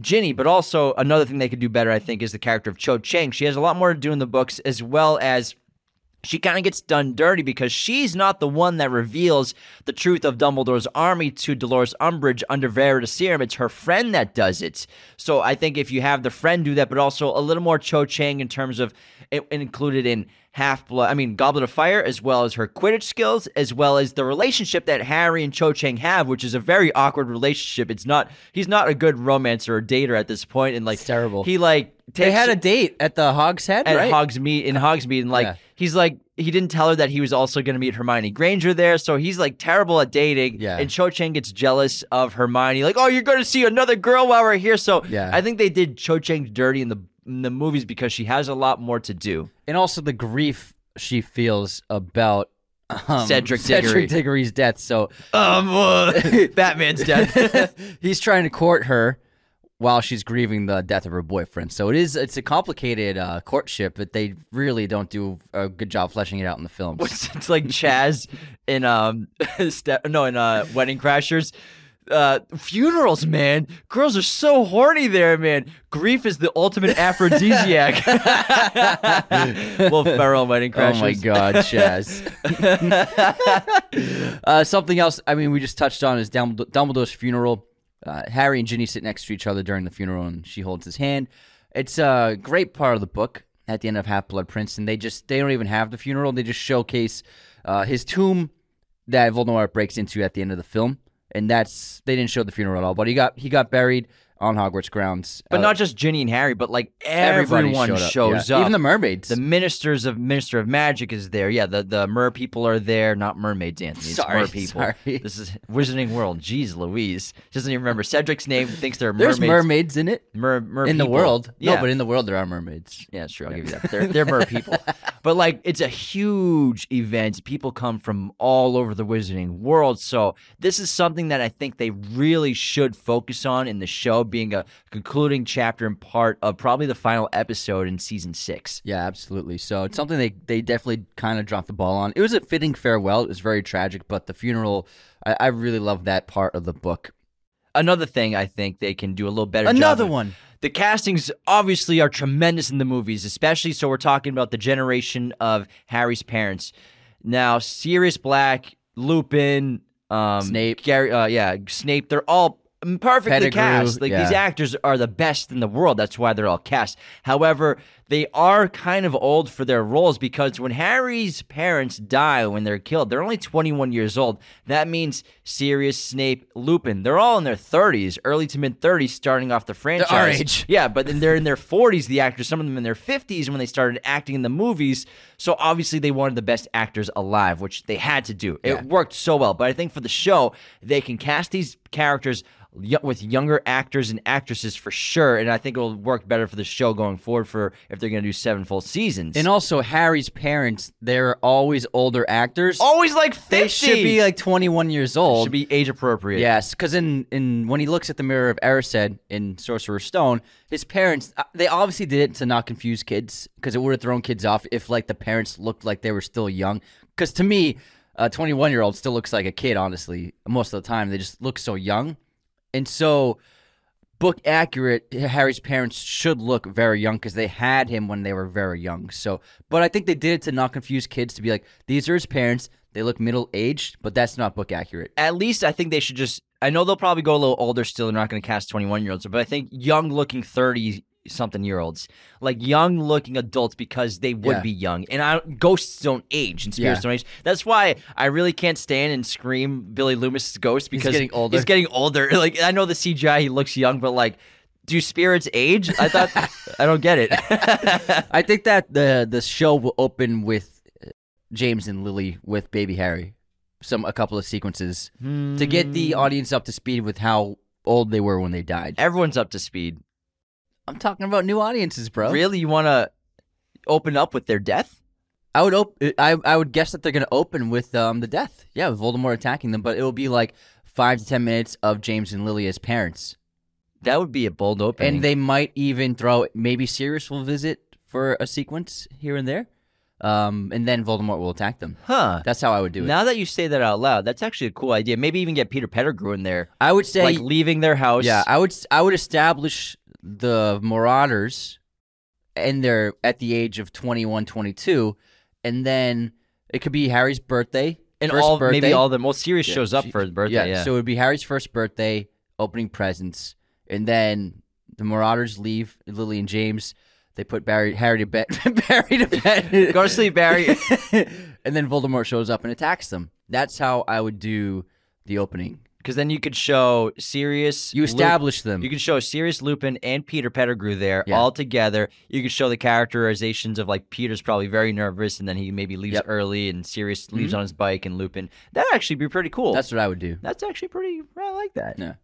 Ginny, but also another thing they could do better, I think, is the character of Cho Chang. She has a lot more to do in the books, as well as she kind of gets done dirty because she's not the one that reveals the truth of Dumbledore's army to Dolores Umbridge under Veritaserum. It's her friend that does it. So I think if you have the friend do that, but also a little more Cho Chang in terms of it, included in Half Blood, I mean Goblet of Fire, as well as her Quidditch skills, as well as the relationship that Harry and Cho Chang have, which is a very awkward relationship. It's not he's not a good romancer or dater at this point, and like It's terrible. He like They had a date at the Hog's Head, at right? Hogsmeade in Hogsmeade, and like Yeah. he's like he didn't tell her that he was also going to meet Hermione Granger there, so he's like terrible at dating. Yeah. and Cho Chang gets jealous of Hermione, like, oh, you're going to see another girl while we're here. So Yeah. I think they did Cho Chang dirty in the in the movies because she has a lot more to do. and also the grief she feels about um, Cedric Diggory. Cedric Diggory's death. So Um, uh, (laughs) Batman's death. (laughs) he's trying to court her while she's grieving the death of her boyfriend. So it is it's a complicated uh, courtship, but they really don't do a good job fleshing it out in the film. it's, like Chaz in um (laughs) Ste- no in uh Wedding Crashers. Uh, funerals, man. Girls are so horny there, man. Grief is the ultimate aphrodisiac. (laughs) Will Ferrell, Wedding Crashers. Oh my God, Chaz! (laughs) uh, something else. I mean, we just touched on is Dumbledore's funeral. Uh, Harry and Ginny sit next to each other during the funeral, and she holds his hand. It's a great part of the book at the end of Half Blood Prince, and they just they don't even have the funeral. They just showcase uh, his tomb that Voldemort breaks into at the end of the film, and that's they didn't show the funeral at all. But he got he got buried on Hogwarts grounds. But Uh, not just Ginny and Harry, but like everyone showed up, shows yeah. up. Even the mermaids. The ministers of Minister of Magic is there. Yeah, the, the mer people are there, not mermaids, Anthony. It's Sorry, mer people. sorry. This is Wizarding World. Jeez Louise. Doesn't even remember Cedric's name, thinks they're mermaids. There's mermaids. in it. mer, mer in the world. Yeah. No, but in the world there are mermaids. Yeah, it's true. I'll give you that. They're, they're mer people. (laughs) But like, it's a huge event. People come from all over the Wizarding world. So this is something that I think they really should focus on in the show, being a concluding chapter and part of probably the final episode in season six. Yeah, absolutely. So it's something they they definitely kind of dropped the ball on. It was a fitting farewell. It was very tragic, but the funeral, I, I really love that part of the book. Another thing I think they can do a little better. Another of- one. The castings obviously are tremendous in the movies, especially so we're talking about the generation of Harry's parents. Now, Sirius Black, Lupin, um, Snape. Gary, uh, yeah, Snape. They're all perfectly Pettigrew, cast. Like these actors are the best in the world. That's why they're all cast. However, they are kind of old for their roles because when Harry's parents die when they're killed, they're only 21 years old. That means Sirius, Snape, Lupin, they're all in their 30s, early to mid 30s, starting off the franchise. our age. (laughs) Yeah, but then they're in their 40s, the actors, some of them in their 50s when they started acting in the movies. So obviously they wanted the best actors alive, which they had to do. It Yeah. worked so well. But I think for the show, they can cast these characters with younger actors and actresses for sure. And I think it'll work better for the show going forward for if they're going to do seven full seasons. And also Harry's parents, they're always older actors. always like 50. they should be like 21 years old. should be age appropriate. Yes, because in, in when he looks at the mirror of Erised in Sorcerer's Stone, his parents uh, they obviously did it to not confuse kids because it would have thrown kids off if like the parents looked like they were still young. Because to me, a 21 year old still looks like a kid. Honestly, most of the time they just look so young, and so book accurate. Harry's parents should look very young because they had him when they were very young. So, but I think they did it to not confuse kids to be like these are his parents. They look middle aged, but that's not book accurate. at least I think they should just. I know they'll probably go a little older still. They're not going to cast 21 year olds, but I think young looking 30 something year olds, like young looking adults, because they would Yeah. be young. And I, ghosts don't age and spirits Yeah. don't age. That's why I really can't stand and scream Billy Loomis's ghost because getting older. He's getting older. (laughs) Like I know the CGI, he looks young, but like. Do spirits age? I thought (laughs) I don't get it. (laughs) I think that the the show will open with uh, James and Lily with baby Harry, some a couple of sequences to get the Hmm. audience up to speed with how old they were when they died. Everyone's up to speed. I'm talking about new audiences, bro. Really, you want to open up with their death? I would op- I I would guess that they're gonna open with um the death. Yeah, with Voldemort attacking them, but it will be like five to ten minutes of James and Lily as parents, That would be a bold opening. and they might even throw maybe Sirius will visit for a sequence here and there, um, and then Voldemort will attack them. huh? That's how I would do it. Now that you say that out loud, that's actually a cool idea. Maybe even get Peter Pettigrew in there, I would say like leaving their house. Yeah, I would I would establish the Marauders and they're at the age of 21, 22 and then it could be Harry's birthday. and all birthday. maybe all the most serious Yeah, shows up for his birthday. Yeah, Yeah, so it would be Harry's first birthday, opening presents, and then the Marauders leave. Lily and James, they put Barry Harry to bed. (laughs) Barry to bed. (laughs) Go to sleep, Barry. (laughs) and then Voldemort shows up and attacks them. That's how I would do the opening. Because then you could show Sirius. You establish them. You could show Sirius Lupin and Peter Pettigrew there Yeah. all together. You could show the characterizations of like Peter's probably very nervous, and then he maybe leaves Yep. Mm-hmm. early, and Sirius leaves on his bike, and Lupin. That'd actually be pretty cool. That's what I would do. That's actually pretty. I like that. Yeah.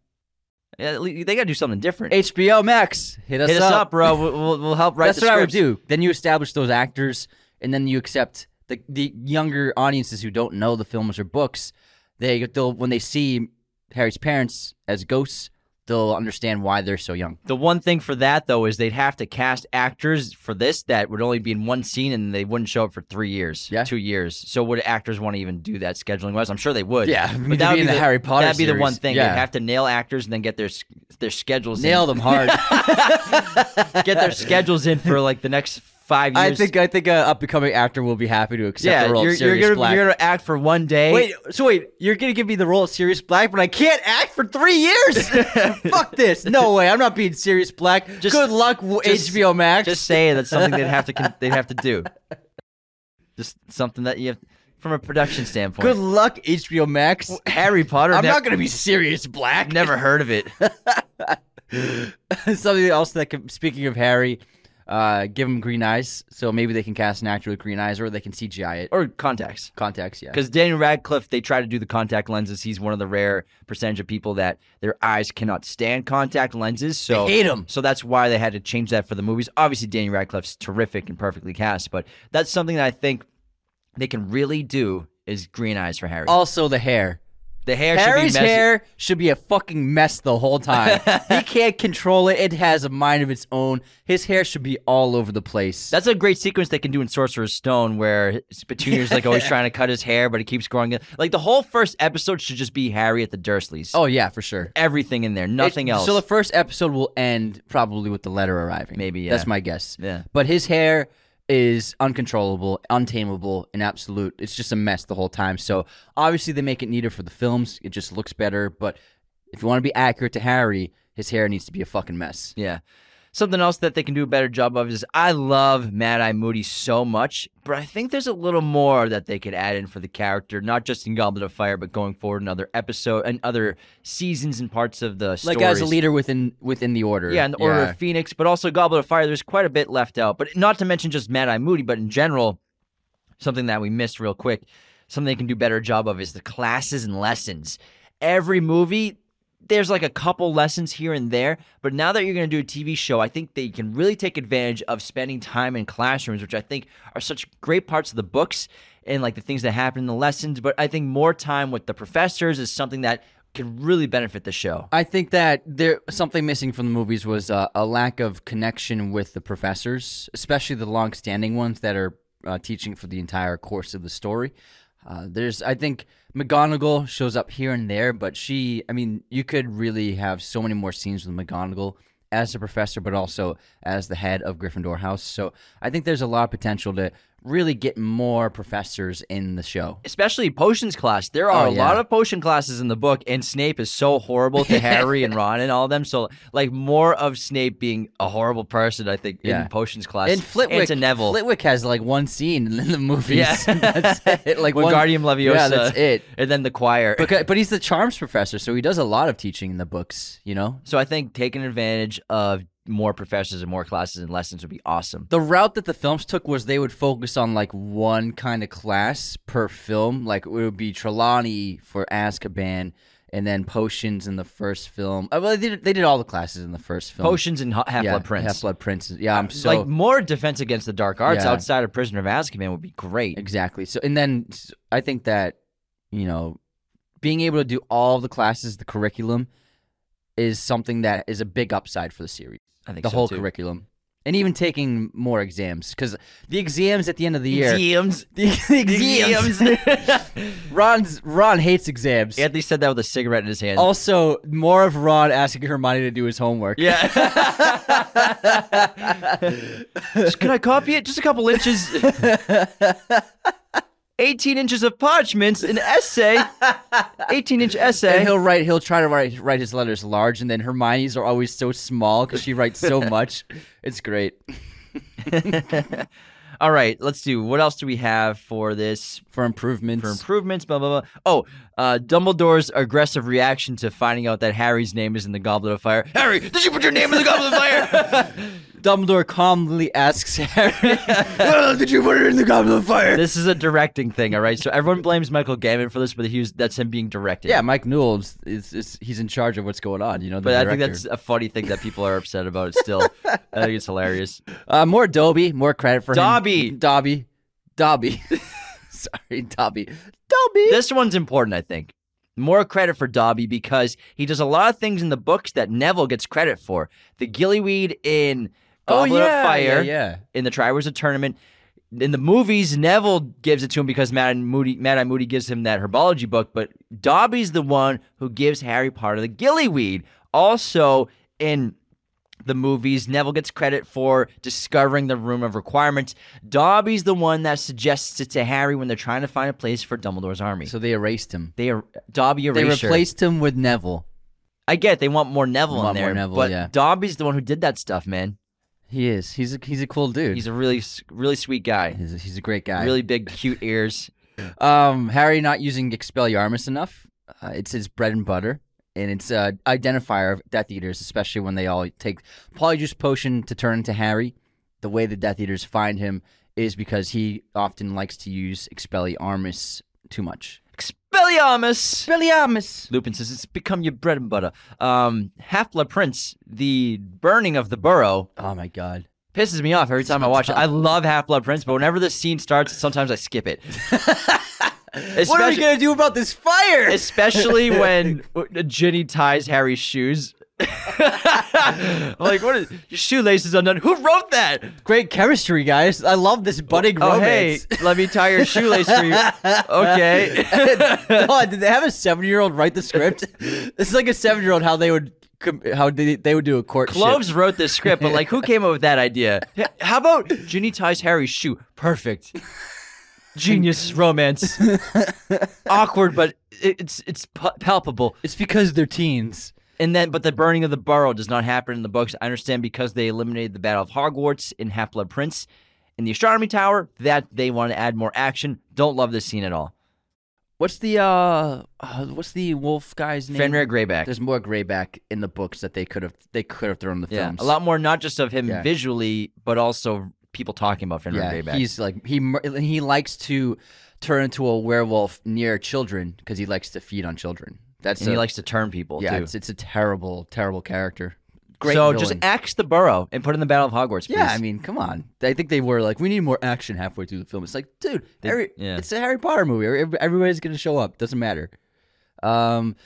Yeah, they got to do something different. HBO Max, hit us Hit us up, bro. We'll, we'll, we'll help write That's the what I would do. Then you establish those actors, and then you accept the the younger audiences who don't know the films or books. They they'll when they see Harry's parents as ghosts, they'll understand why they're so young. The one thing for that though is they'd have to cast actors for this that would only be in one scene and they wouldn't show up for three years, Yeah. two years. So would actors want to even do that scheduling wise? I'm sure they would. Yeah, (laughs) but that be would in the Harry Potter That'd be the one thing. yeah. They'd have to nail actors and then get their their schedules. Nail in. them hard. (laughs) Get their schedules in for like the next five years. I think I think a up and coming actor will be happy to accept yeah, the role you're, of you're gonna Black. you're gonna act for one day. Wait, so wait, you're gonna give me the role of Sirius Black, but I can't act for three years? (laughs) Fuck this! No way, I'm not being Sirius Black. Just- Good luck, just- HBO Max. Just say that's something they'd have to they'd have to do. (laughs) Just something that you have from a production standpoint. Good luck, HBO Max. Harry Potter. I'm not gonna be Sirius Black. Never heard of it. (laughs) Something else that, can, speaking of Harry, uh, give him green eyes, so maybe they can cast an actor with green eyes, or they can CGI it. or contacts. Contacts, yeah. Because Daniel Radcliffe, they try to do the contact lenses. He's one of the rare percentage of people that their eyes cannot stand contact lenses. So They hate 'em. So that's why they had to change that for the movies. Obviously, Daniel Radcliffe's terrific and perfectly cast, but that's something that I think they can really do is green eyes for Harry. Also, the hair. The hair Harry's should be messy. hair should be a fucking mess the whole time. he (laughs) can't control it. It has a mind of its own. His hair should be all over the place. That's a great sequence they can do in Sorcerer's Stone where (laughs) Petunia's like always trying to cut his hair, but he keeps growing it. Like the whole first episode should just be Harry at the Dursleys. oh yeah, for sure. everything in there, nothing It- else. So the first episode will end probably with the letter arriving. Maybe, yeah. That's my guess. Yeah. But his hair is uncontrollable, untamable, and absolute. It's just a mess the whole time. So obviously they make it neater for the films. It just looks better. But if you want to be accurate to Harry, his hair needs to be a fucking mess. Yeah. Something else that they can do a better job of is I love Mad Eye Moody so much, but I think there's a little more that they could add in for the character, not just in Goblet of Fire, but going forward in other episode and other seasons and parts of the story. Like as a leader within within the order. Yeah, in the Order of Phoenix, but also Goblet of Fire. There's quite a bit left out, but not to mention just Mad Eye Moody, but in general, something that we missed real quick, something they can do a better job of is the classes and lessons. Every movie, there's like a couple lessons here and there, but now that you're going to do a TV show, I think they can really take advantage of spending time in classrooms, which I think are such great parts of the books and like the things that happen in the lessons. But I think more time with the professors is something that can really benefit the show. I think that there something missing from the movies was uh, a lack of connection with the professors, especially the long-standing ones that are uh, teaching for the entire course of the story. Uh, there's, I think, McGonagall shows up here and there, but she, I mean, you could really have so many more scenes with McGonagall as a professor, but also as the head of Gryffindor House. So I think there's a lot of potential to really get more professors in the show. especially potions class. There are Oh, a lot of potion classes in the book, and Snape is so horrible to (laughs) Harry and Ron and all of them. So, like, more of Snape being a horrible person, I think, Yeah. in potions class. And Flitwick, to Neville. Flitwick has like one scene in the movies. Yeah. (laughs) that's it. Like (laughs) when one, Wingardium Leviosa. Yeah, that's it. And then the choir. Because, but he's the charms professor, so he does a lot of teaching in the books. You know, so I think taking advantage of more professors and more classes and lessons would be awesome. the route that the films took was they would focus on like one kind of class per film. Like it would be Trelawney for Azkaban, and then potions in the first film. Uh, well, they did, they did all the classes in the first film. Potions and Half Blood yeah, Prince. Half Blood Prince. Yeah, I'm so like more defense against the dark arts Yeah. outside of Prisoner of Azkaban would be great. Exactly. So, and then I think that you know, being able to do all the classes, the curriculum, is something that is a big upside for the series. I think The so, whole too. curriculum. and even taking more exams because the exams at the end of the year. Exams. (laughs) The, the exams. (laughs) Ron's Ron hates exams. Anthony said that with a cigarette in his hand. Also, more of Ron asking Hermione to do his homework. Yeah. (laughs) Just- Can I copy it? Just a couple inches. 18 inches of parchments, an essay. (laughs) 18 inch essay. And he'll write. He'll try to write write his letters large, and then Hermione's are always so small because she writes so (laughs) much. It's great (laughs) All right, let's do. What else do we have for this? for improvements. For improvements, blah blah blah. Oh, uh, Dumbledore's aggressive reaction to finding out that Harry's name is in the Goblet of Fire. Harry, did you put your name in the Goblet of Fire? (laughs) Dumbledore calmly asks Harry, (laughs) "Oh, "Did you put it in the goblet of fire?" this is a directing thing, all right. So everyone blames Michael Gambon for this, but he was that's him being directed. Yeah, Mike Newell is, is, is he's in charge of what's going on. You know, the But I think that's a funny thing that people are upset about. It still, I think it's (laughs) hilarious. uh, more Dobby, more credit for Dobby. him. Dobby, Dobby. Sorry, Dobby, Dobby. This one's important, I think. More credit for Dobby because he does a lot of things in the books that Neville gets credit for. The gillyweed in oh, Goblet of Fire, Oh, yeah. in the Triwizard Tournament. In the movies, Neville gives it to him because Mad Moody, Mad Eye Moody gives him that herbology book, but Dobby's the one who gives Harry Potter the gillyweed. Also, in the movies, Neville gets credit for discovering the Room of Requirements. Dobby's the one that suggests it to Harry when they're trying to find a place for Dumbledore's army. So they erased him. They are Dobby erased. They replaced him with Neville. I get it. they want more Neville in there, more Neville, but yeah. Dobby's the one who did that stuff, man. He is. He's a he's a cool dude. He's a really, really sweet guy. he's a, he's a great guy. Really big, cute ears. (laughs) Um, Harry not using Expelliarmus enough. Uh, it's his bread and butter, and it's a identifier of Death Eaters, especially when they all take Polyjuice Potion to turn into Harry. The way the Death Eaters find him is because he often likes to use Expelliarmus too much. Expelliarmus. Expelliarmus. Lupin says it's become your bread and butter. Um, Half Blood Prince, the burning of the burrow, Oh my god. pisses me off every time I watch it. I love Half Blood Prince, but whenever the scene starts, sometimes I skip it. (laughs) Especially, What are we gonna do about this fire? especially (laughs) when Ginny ties Harry's shoes. Like, what is your shoelaces undone? Who wrote that? Great chemistry, guys. I love this budding Oh, hey, let me tie your shoelace for you. (laughs) Okay. (laughs) oh, did they have a seven-year-old write the script? This is like a seven-year-old how they would how they, they would do a court. Kloves wrote this script, but like, who came up with that idea? How about Ginny ties Harry's shoe? Perfect. Genius (laughs) romance. Awkward, but it- it's it's palpable. It's because they're teens. And then, but the burning of the burrow does not happen in the books. I understand because they eliminated the Battle of Hogwarts in Half Blood Prince. In the Astronomy Tower, that they want to add more action. Don't love this scene at all. What's the uh, uh what's the wolf guy's name? Fenrir Greyback. There's more Greyback in the books that they could have they could have thrown in the yeah, films. a lot more, not just of him Yeah. visually, but also people talking about Fenrir Yeah, Greyback. he's like he he likes to turn into a werewolf near children because he likes to feed on children. That's and he likes to turn people yeah, too. it's it's a terrible terrible character. Great so villain. just axe the burrow and put in the Battle of Hogwarts. Yeah. I mean, come on. I think they were like, we need more action halfway through the film. It's like, dude, They- Harry, yeah. it's a Harry Potter movie. Everybody's gonna show up. Doesn't matter. Um,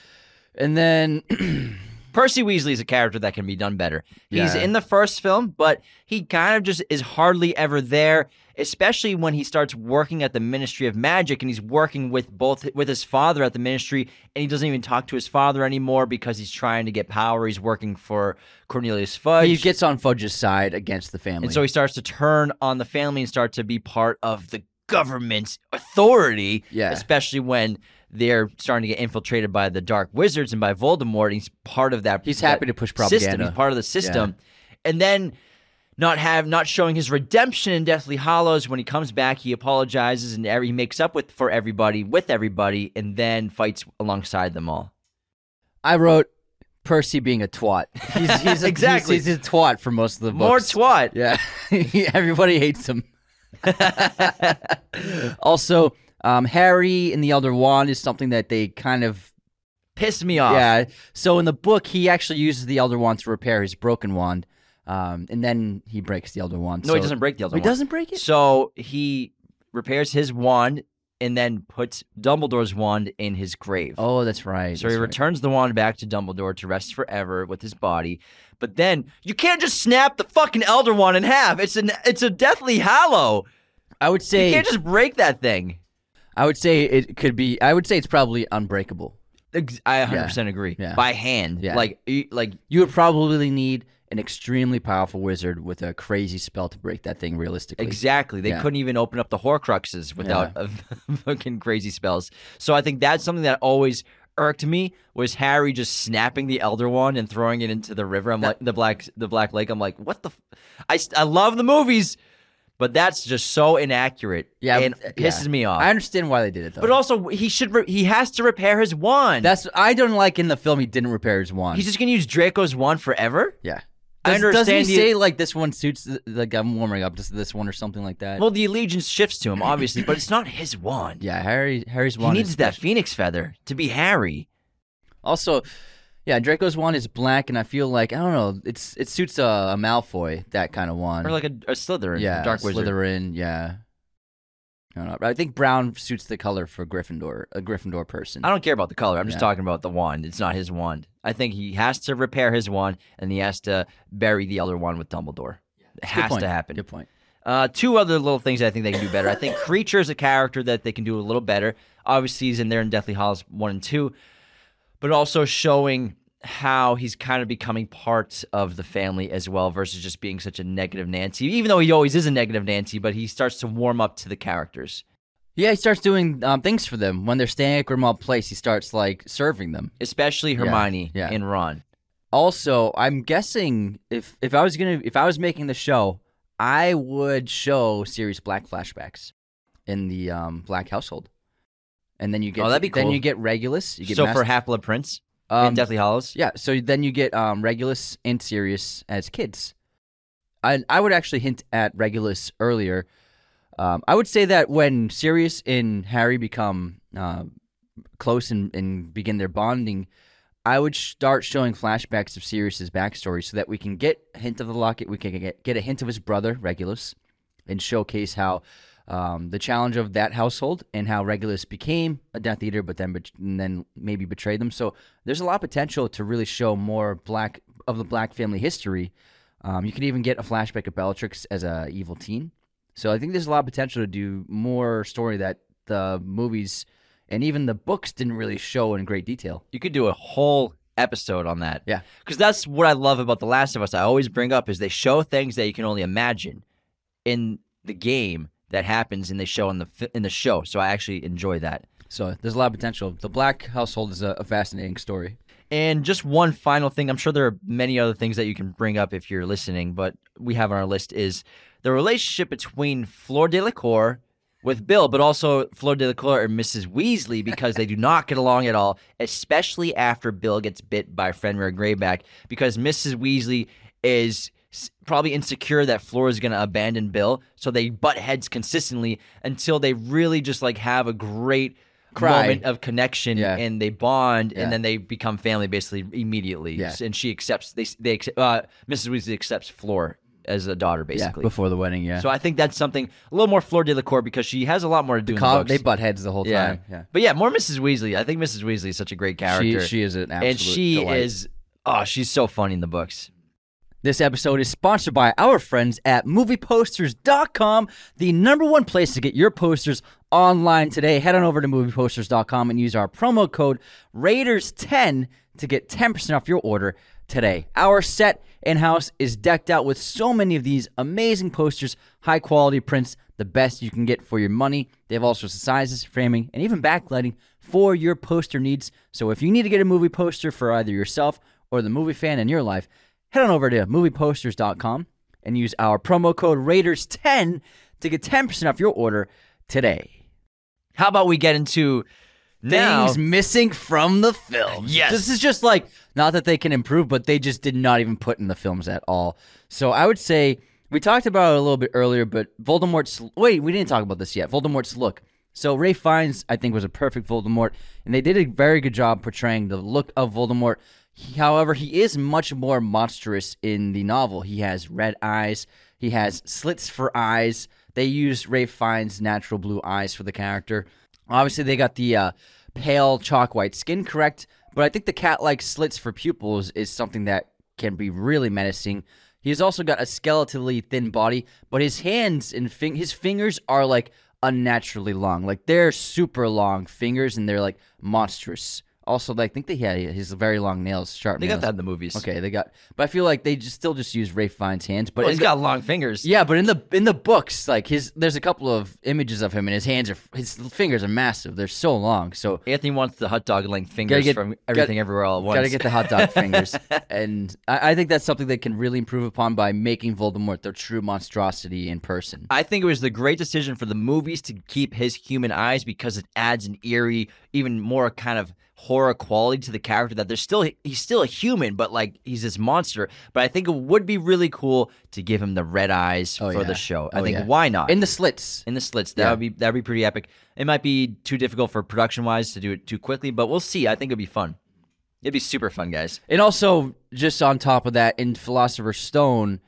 and then (clears throat) Percy Weasley is a character that can be done better. He's Yeah. in the first film, but he kind of just is hardly ever there, especially when he starts working at the Ministry of Magic and he's working with both with his father at the ministry and he doesn't even talk to his father anymore because he's trying to get power. He's working for Cornelius Fudge. he gets on Fudge's side against the family. and so he starts to turn on the family and start to be part of the government's authority. Yeah. Especially when they're starting to get infiltrated by the dark wizards and by Voldemort. He's part of that. He's that happy to push System. propaganda. He's part of the system. And then not have not showing his redemption in Deathly Hallows. When he comes back, he apologizes and every, he makes up with for everybody with everybody, and then fights alongside them all. I wrote Percy being a twat. He's he's a, (laughs) Exactly. He's, he's a twat for most of the books. More twat. Yeah, (laughs) everybody hates him. (laughs) also, um, Harry and the Elder Wand is something that they kind of Pissed me off. yeah. So in the book, he actually uses the Elder Wand to repair his broken wand, um, and then he breaks the Elder Wand. No, he doesn't break the Elder He Wand. doesn't break it. So he repairs his wand and then puts Dumbledore's wand in his grave. Oh, that's right. So that's he right. returns the wand back to Dumbledore to rest forever with his body. But then you can't just snap the fucking Elder Wand in half. It's an it's a deathly hallow. I would say You can't just break that thing. I would say it could be. I would say it's probably unbreakable. I 100% agree. Yeah. By hand. Yeah. Like you- like You would probably need an extremely powerful wizard with a crazy spell to break that thing realistically. Exactly. They Yeah. couldn't even open up the Horcruxes without (laughs) fucking crazy spells. So I think that's something that always irked me was Harry just snapping the Elder Wand and throwing it into the river. I'm like the black the Black Lake. I'm like, what the? F-? I I love the movies, but that's just so inaccurate. Yeah, and uh, yeah. pisses me off. I understand why they did it though. but also, he should re- he has to repair his wand. that's I don't like in the film. He didn't repair his wand. He's just gonna use Draco's wand forever. yeah. I Does, doesn't he understand the- say like this one suits the- like I'm warming up to this one or something like that? Well, the allegiance shifts to him, obviously, but it's not his wand. yeah, Harry Harry's wand. He needs that phoenix feather to be Harry. Also, yeah, Draco's wand is black, and I feel like I don't know. It's it suits a, a Malfoy that kind of wand. Or like a, a Slytherin, yeah, Dark Wizard. Slytherin. Yeah. I don't know. I think brown suits the color for Gryffindor, a Gryffindor person. I don't care about the color. I'm just talking about the wand. It's not his wand. I think he has to repair his wand, and he has to bury the other wand with Dumbledore. It Good has point. to happen. Good point. Uh, two other little things I think they can do better. I think (laughs) Kreacher is a character that they can do a little better. Obviously, he's in there in Deathly Hallows 1 and 2, but also showing how he's kind of becoming part of the family as well versus just being such a negative Nancy. Even though he always is a negative Nancy, but he starts to warm up to the characters, Yeah, he starts doing um, things for them when they're staying at Grimmauld Place. He starts like serving them. especially Hermione yeah. and Ron. Also, I'm guessing if if I was gonna if I was making the show, I would show Sirius Black flashbacks in the um, Black household, and then you get Oh, that'd be then you get Regulus. You get So Mas- for Half Blood Prince um, in Deathly Hallows, yeah. So then you get um, Regulus and Sirius as kids. I I would actually hint at Regulus earlier. Um, I would say that when Sirius and Harry become uh, close and, and begin their bonding, I would start showing flashbacks of Sirius's backstory so that we can get a hint of the locket, we can get, get a hint of his brother, Regulus, and showcase how um, the challenge of that household and how Regulus became a Death Eater, but then then maybe betrayed them. So there's a lot of potential to really show more black of the Black family history. Um, you can even get a flashback of Bellatrix as a evil teen. So I think there's a lot of potential to do more story that the movies and even the books didn't really show in great detail. you could do a whole episode on that. Yeah. Because that's what I love about The Last of Us. I always bring up is they show things that you can only imagine in the game that happens and they show in the in the show. So I actually enjoy that. So there's a lot of potential. The Black household is a, a fascinating story. And just one final thing, I'm sure there are many other things that you can bring up if you're listening, but we have on our list is the relationship between Fleur Delacour with Bill, but also Fleur Delacour and Mrs. Weasley because they do (laughs) not get along at all, especially after Bill gets bit by Fenrir Greyback because Mrs. Weasley is probably insecure that Fleur is going to abandon Bill, so they butt heads consistently until they really just like have a great Cry. moment of connection Yeah. and they bond Yeah. and then they become family basically immediately. Yeah. And she accepts they they accept, uh, Mrs. Weasley accepts Fleur as a daughter basically. Before the wedding, yeah. So I think that's something a little more Fleur Delacour because she has a lot more to do the Co- books. they butt heads the whole time. Yeah. But yeah, more Mrs. Weasley. I think Mrs. Weasley is such a great character. She, she is an absolute and she delight. is oh, she's so funny in the books. This episode is sponsored by our friends at movieposters.com, the number one place to get your posters online today. Head on over to movieposters.com and use our promo code Raiders10 to get 10% off your order today. Our set in house is decked out with so many of these amazing posters, high quality prints, the best you can get for your money. They have all sorts of sizes, framing, and even backlighting for your poster needs. So if you need to get a movie poster for either yourself or the movie fan in your life, head on over to movieposters.com and use our promo code Raiders10 to get 10% off your order today. How about we get into now Things missing from the films. Yes. This is just like, not that they can improve, but they just did not even put in the films at all. So I would say, we talked about it a little bit earlier, but Voldemort's. Wait, we didn't talk about this yet. Voldemort's look. So Ralph Fiennes, I think, was a perfect Voldemort, and they did a very good job portraying the look of Voldemort. He- however, he is much more monstrous in the novel. He has red eyes. He has slits for eyes. They used Ralph Fiennes' natural blue eyes for the character. Obviously, they got the uh, pale chalk white skin correct, but I think the cat like slits for pupils is something that can be really menacing. He's also got a skeletally thin body, but his hands and fin- his fingers are like unnaturally long. Like they're super long fingers and they're like monstrous. Also, like, I think they had his very long nails, sharp nails. They nails. got that in the movies. Okay, they got, but I feel like they just still just use Ralph Fiennes' hands. But Well, he's the- got long fingers. yeah, but in the in the books, like his, there's a couple of images of him, and his hands are his fingers are massive. They're so long. So Anthony wants the hot dog length fingers get- from got- everything everywhere all at once. Gotta get the hot dog (laughs) fingers. And I, I think that's something they can really improve upon by making Voldemort their true monstrosity in person. I think it was the great decision for the movies to keep his human eyes because it adds an eerie, even more kind of horror quality to the character that there's still he's still a human, but like he's this monster. But I think it would be really cool to give him the red eyes Oh, for yeah. the show. I Oh, think yeah. why not? In the slits. in the slits. That Yeah. would be that'd be pretty epic. It might be too difficult for production wise to do it too quickly, but we'll see. I think it'd be fun. It'd be super fun, guys. And also, just on top of that, in Philosopher's Stone,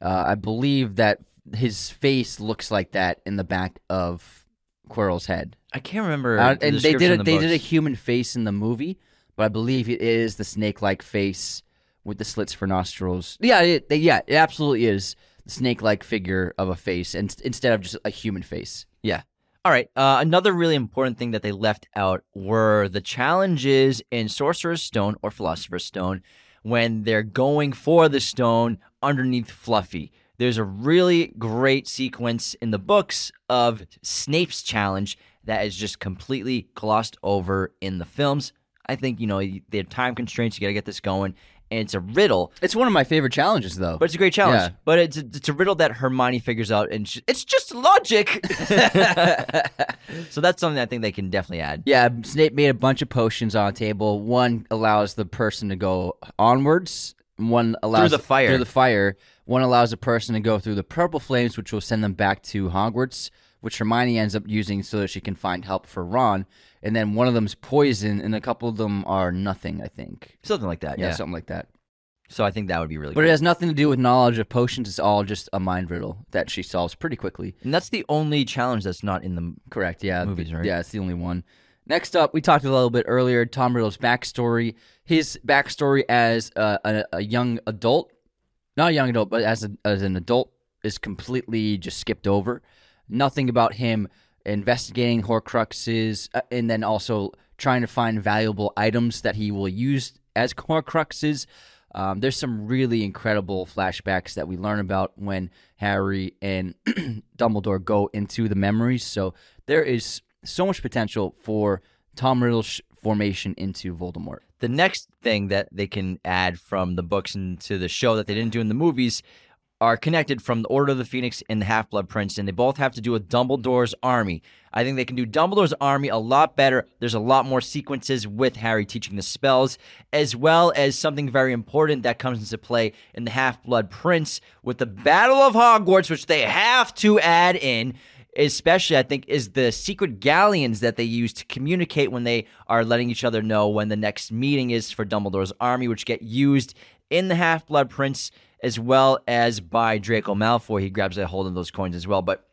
uh, I believe that his face looks like that in the back of Quirrell's head. I can't remember. Uh, the and they did a, the they did a human face in the movie, but I believe it is the snake-like face with the slits for nostrils. Yeah, it, they, yeah, it absolutely is the snake-like figure of a face, and instead of just a human face. Yeah. All right. Uh, another really important thing that they left out were the challenges in Sorcerer's Stone or Philosopher's Stone when they're going for the stone underneath Fluffy. There's a really great sequence in the books of Snape's challenge that is just completely glossed over in the films. I think, you know, they have time constraints. You got to get this going. And it's a riddle It's one of my favorite challenges, though. but it's a great challenge. Yeah. But it's a, it's a riddle that Hermione figures out, and sh- it's just logic. (laughs) (laughs) so that's something I think they can definitely add. Yeah, Snape made a bunch of potions on a table. One allows the person to go onwards. One allows through the fire. Through the fire. One allows a person to go through the purple flames, which will send them back to Hogwarts, which Hermione ends up using so that she can find help for Ron. And then one of them's poison, and a couple of them are nothing. I think. Something like that. Yeah. something like that. so I think that would be really. Good. But cool. it has nothing to do with knowledge of potions. It's all just a mind riddle that she solves pretty quickly. and that's the only challenge that's not in the. Correct. Yeah. Movies, right? Yeah, it's the only one. Next up, we talked a little bit earlier. Tom Riddle's backstory. His backstory as a, a, a young adult, not a young adult, but as a, as an adult, is completely just skipped over. Nothing about him investigating Horcruxes, uh, and then also trying to find valuable items that he will use as (laughs) Horcruxes. Um, there's some really incredible flashbacks that we learn about when Harry and (clears throat) Dumbledore go into the memories. So there is so much potential for Tom Riddle's formation into Voldemort. The next thing that they can add from the books into the show that they didn't do in the movies are connected from the Order of the Phoenix and the Half Blood Prince, and they both have to do with Dumbledore's army. I think they can do Dumbledore's army a lot better. There's a lot more sequences with Harry teaching the spells, as well as something very important that comes into play in the Half Blood Prince with the Battle of Hogwarts, which they have to add in especially I think is the secret galleons that they use to communicate when they are letting each other know when the next meeting is for Dumbledore's army, which get used in the Half Blood Prince as well as by Draco Malfoy. He grabs a hold of those coins as well. But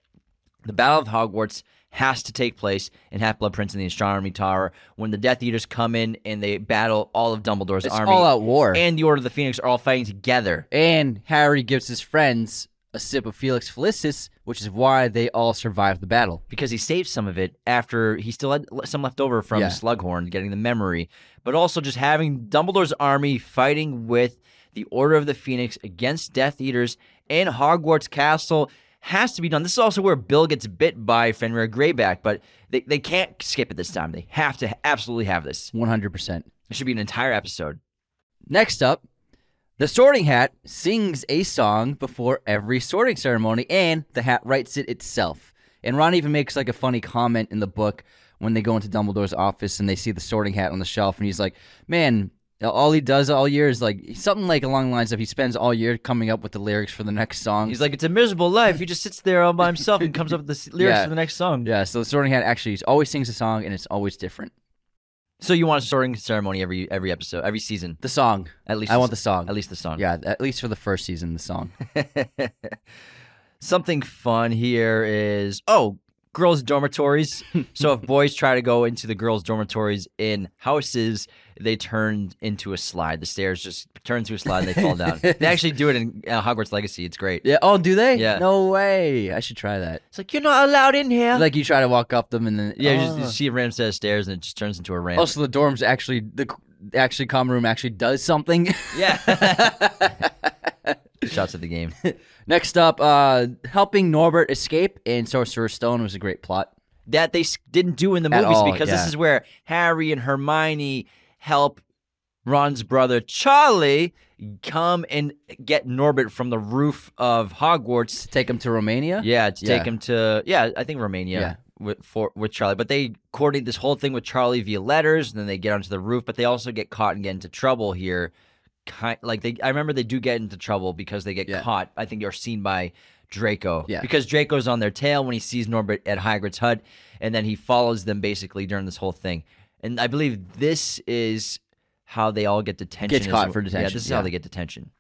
the Battle of Hogwarts has to take place in Half Blood Prince in the Astronomy Tower when the Death Eaters come in and they battle all of Dumbledore's It's army. all out war. And the Order of the Phoenix are all fighting together. And Harry gives his friends a sip of Felix Felicis, which is why they all survive the battle. because he saved some of it after he still had some left over from Yeah. Slughorn getting the memory, but also just having Dumbledore's army fighting with the Order of the Phoenix against Death Eaters in Hogwarts Castle has to be done. This is also where Bill gets bit by Fenrir Greyback, but they, they can't skip it this time. They have to absolutely have this. 100%. It should be an entire episode. Next up, the sorting hat sings a song before every sorting ceremony, and the hat writes it itself. And Ron even makes like a funny comment in the book when they go into Dumbledore's office and they see the sorting hat on the shelf, and he's like, "Man, all he does all year is like something like along the lines of he spends all year coming up with the lyrics for the next song." He's like, it's a miserable life. He just sits there all by himself and comes up with the lyrics (laughs) Yeah. for the next song. "Yeah." So the sorting hat actually always sings a song, and it's always different. So you want a sorting ceremony every every episode, every season, The song, at least. I want the song. At least the song. Yeah, at least for the first season, the song. (laughs) Something fun here is oh, girls' dormitories. (laughs) so if boys try to go into the girls' dormitories in houses, they turn into a slide. The stairs just turn to a slide. and They fall down. they (laughs) actually do it in uh, Hogwarts Legacy. It's great. Yeah. Oh, do they? Yeah. No way. I should try that. It's like you're not allowed in here. Like you try to walk up them and then yeah, you, just, you see a random set of stairs and it just turns into a ramp. Also, the dorms actually the actually common room actually does something. yeah. (laughs) Shots at the game. (laughs) Next up, uh, helping Norbert escape in Sorcerer's Stone was a great plot. that they didn't do in the At movies all, because yeah. this is where Harry and Hermione help Ron's brother Charlie come and get Norbert from the roof of Hogwarts. Take him to Romania. Yeah, to Yeah. take him to yeah, I think Romania. Yeah. With, for with Charlie, but they coordinate this whole thing with Charlie via letters, and then they get onto the roof. But they also get caught and get into trouble here. Kind like they, I remember they do get into trouble because they get Yeah. caught. I think you're seen by Draco. Yeah. Because Draco's on their tail when he sees Norbert at Hagrid's hut, and then he follows them basically during this whole thing. And I believe this is how they all get detention. Gets caught well. for Yeah, detention, this is yeah. how they get detention.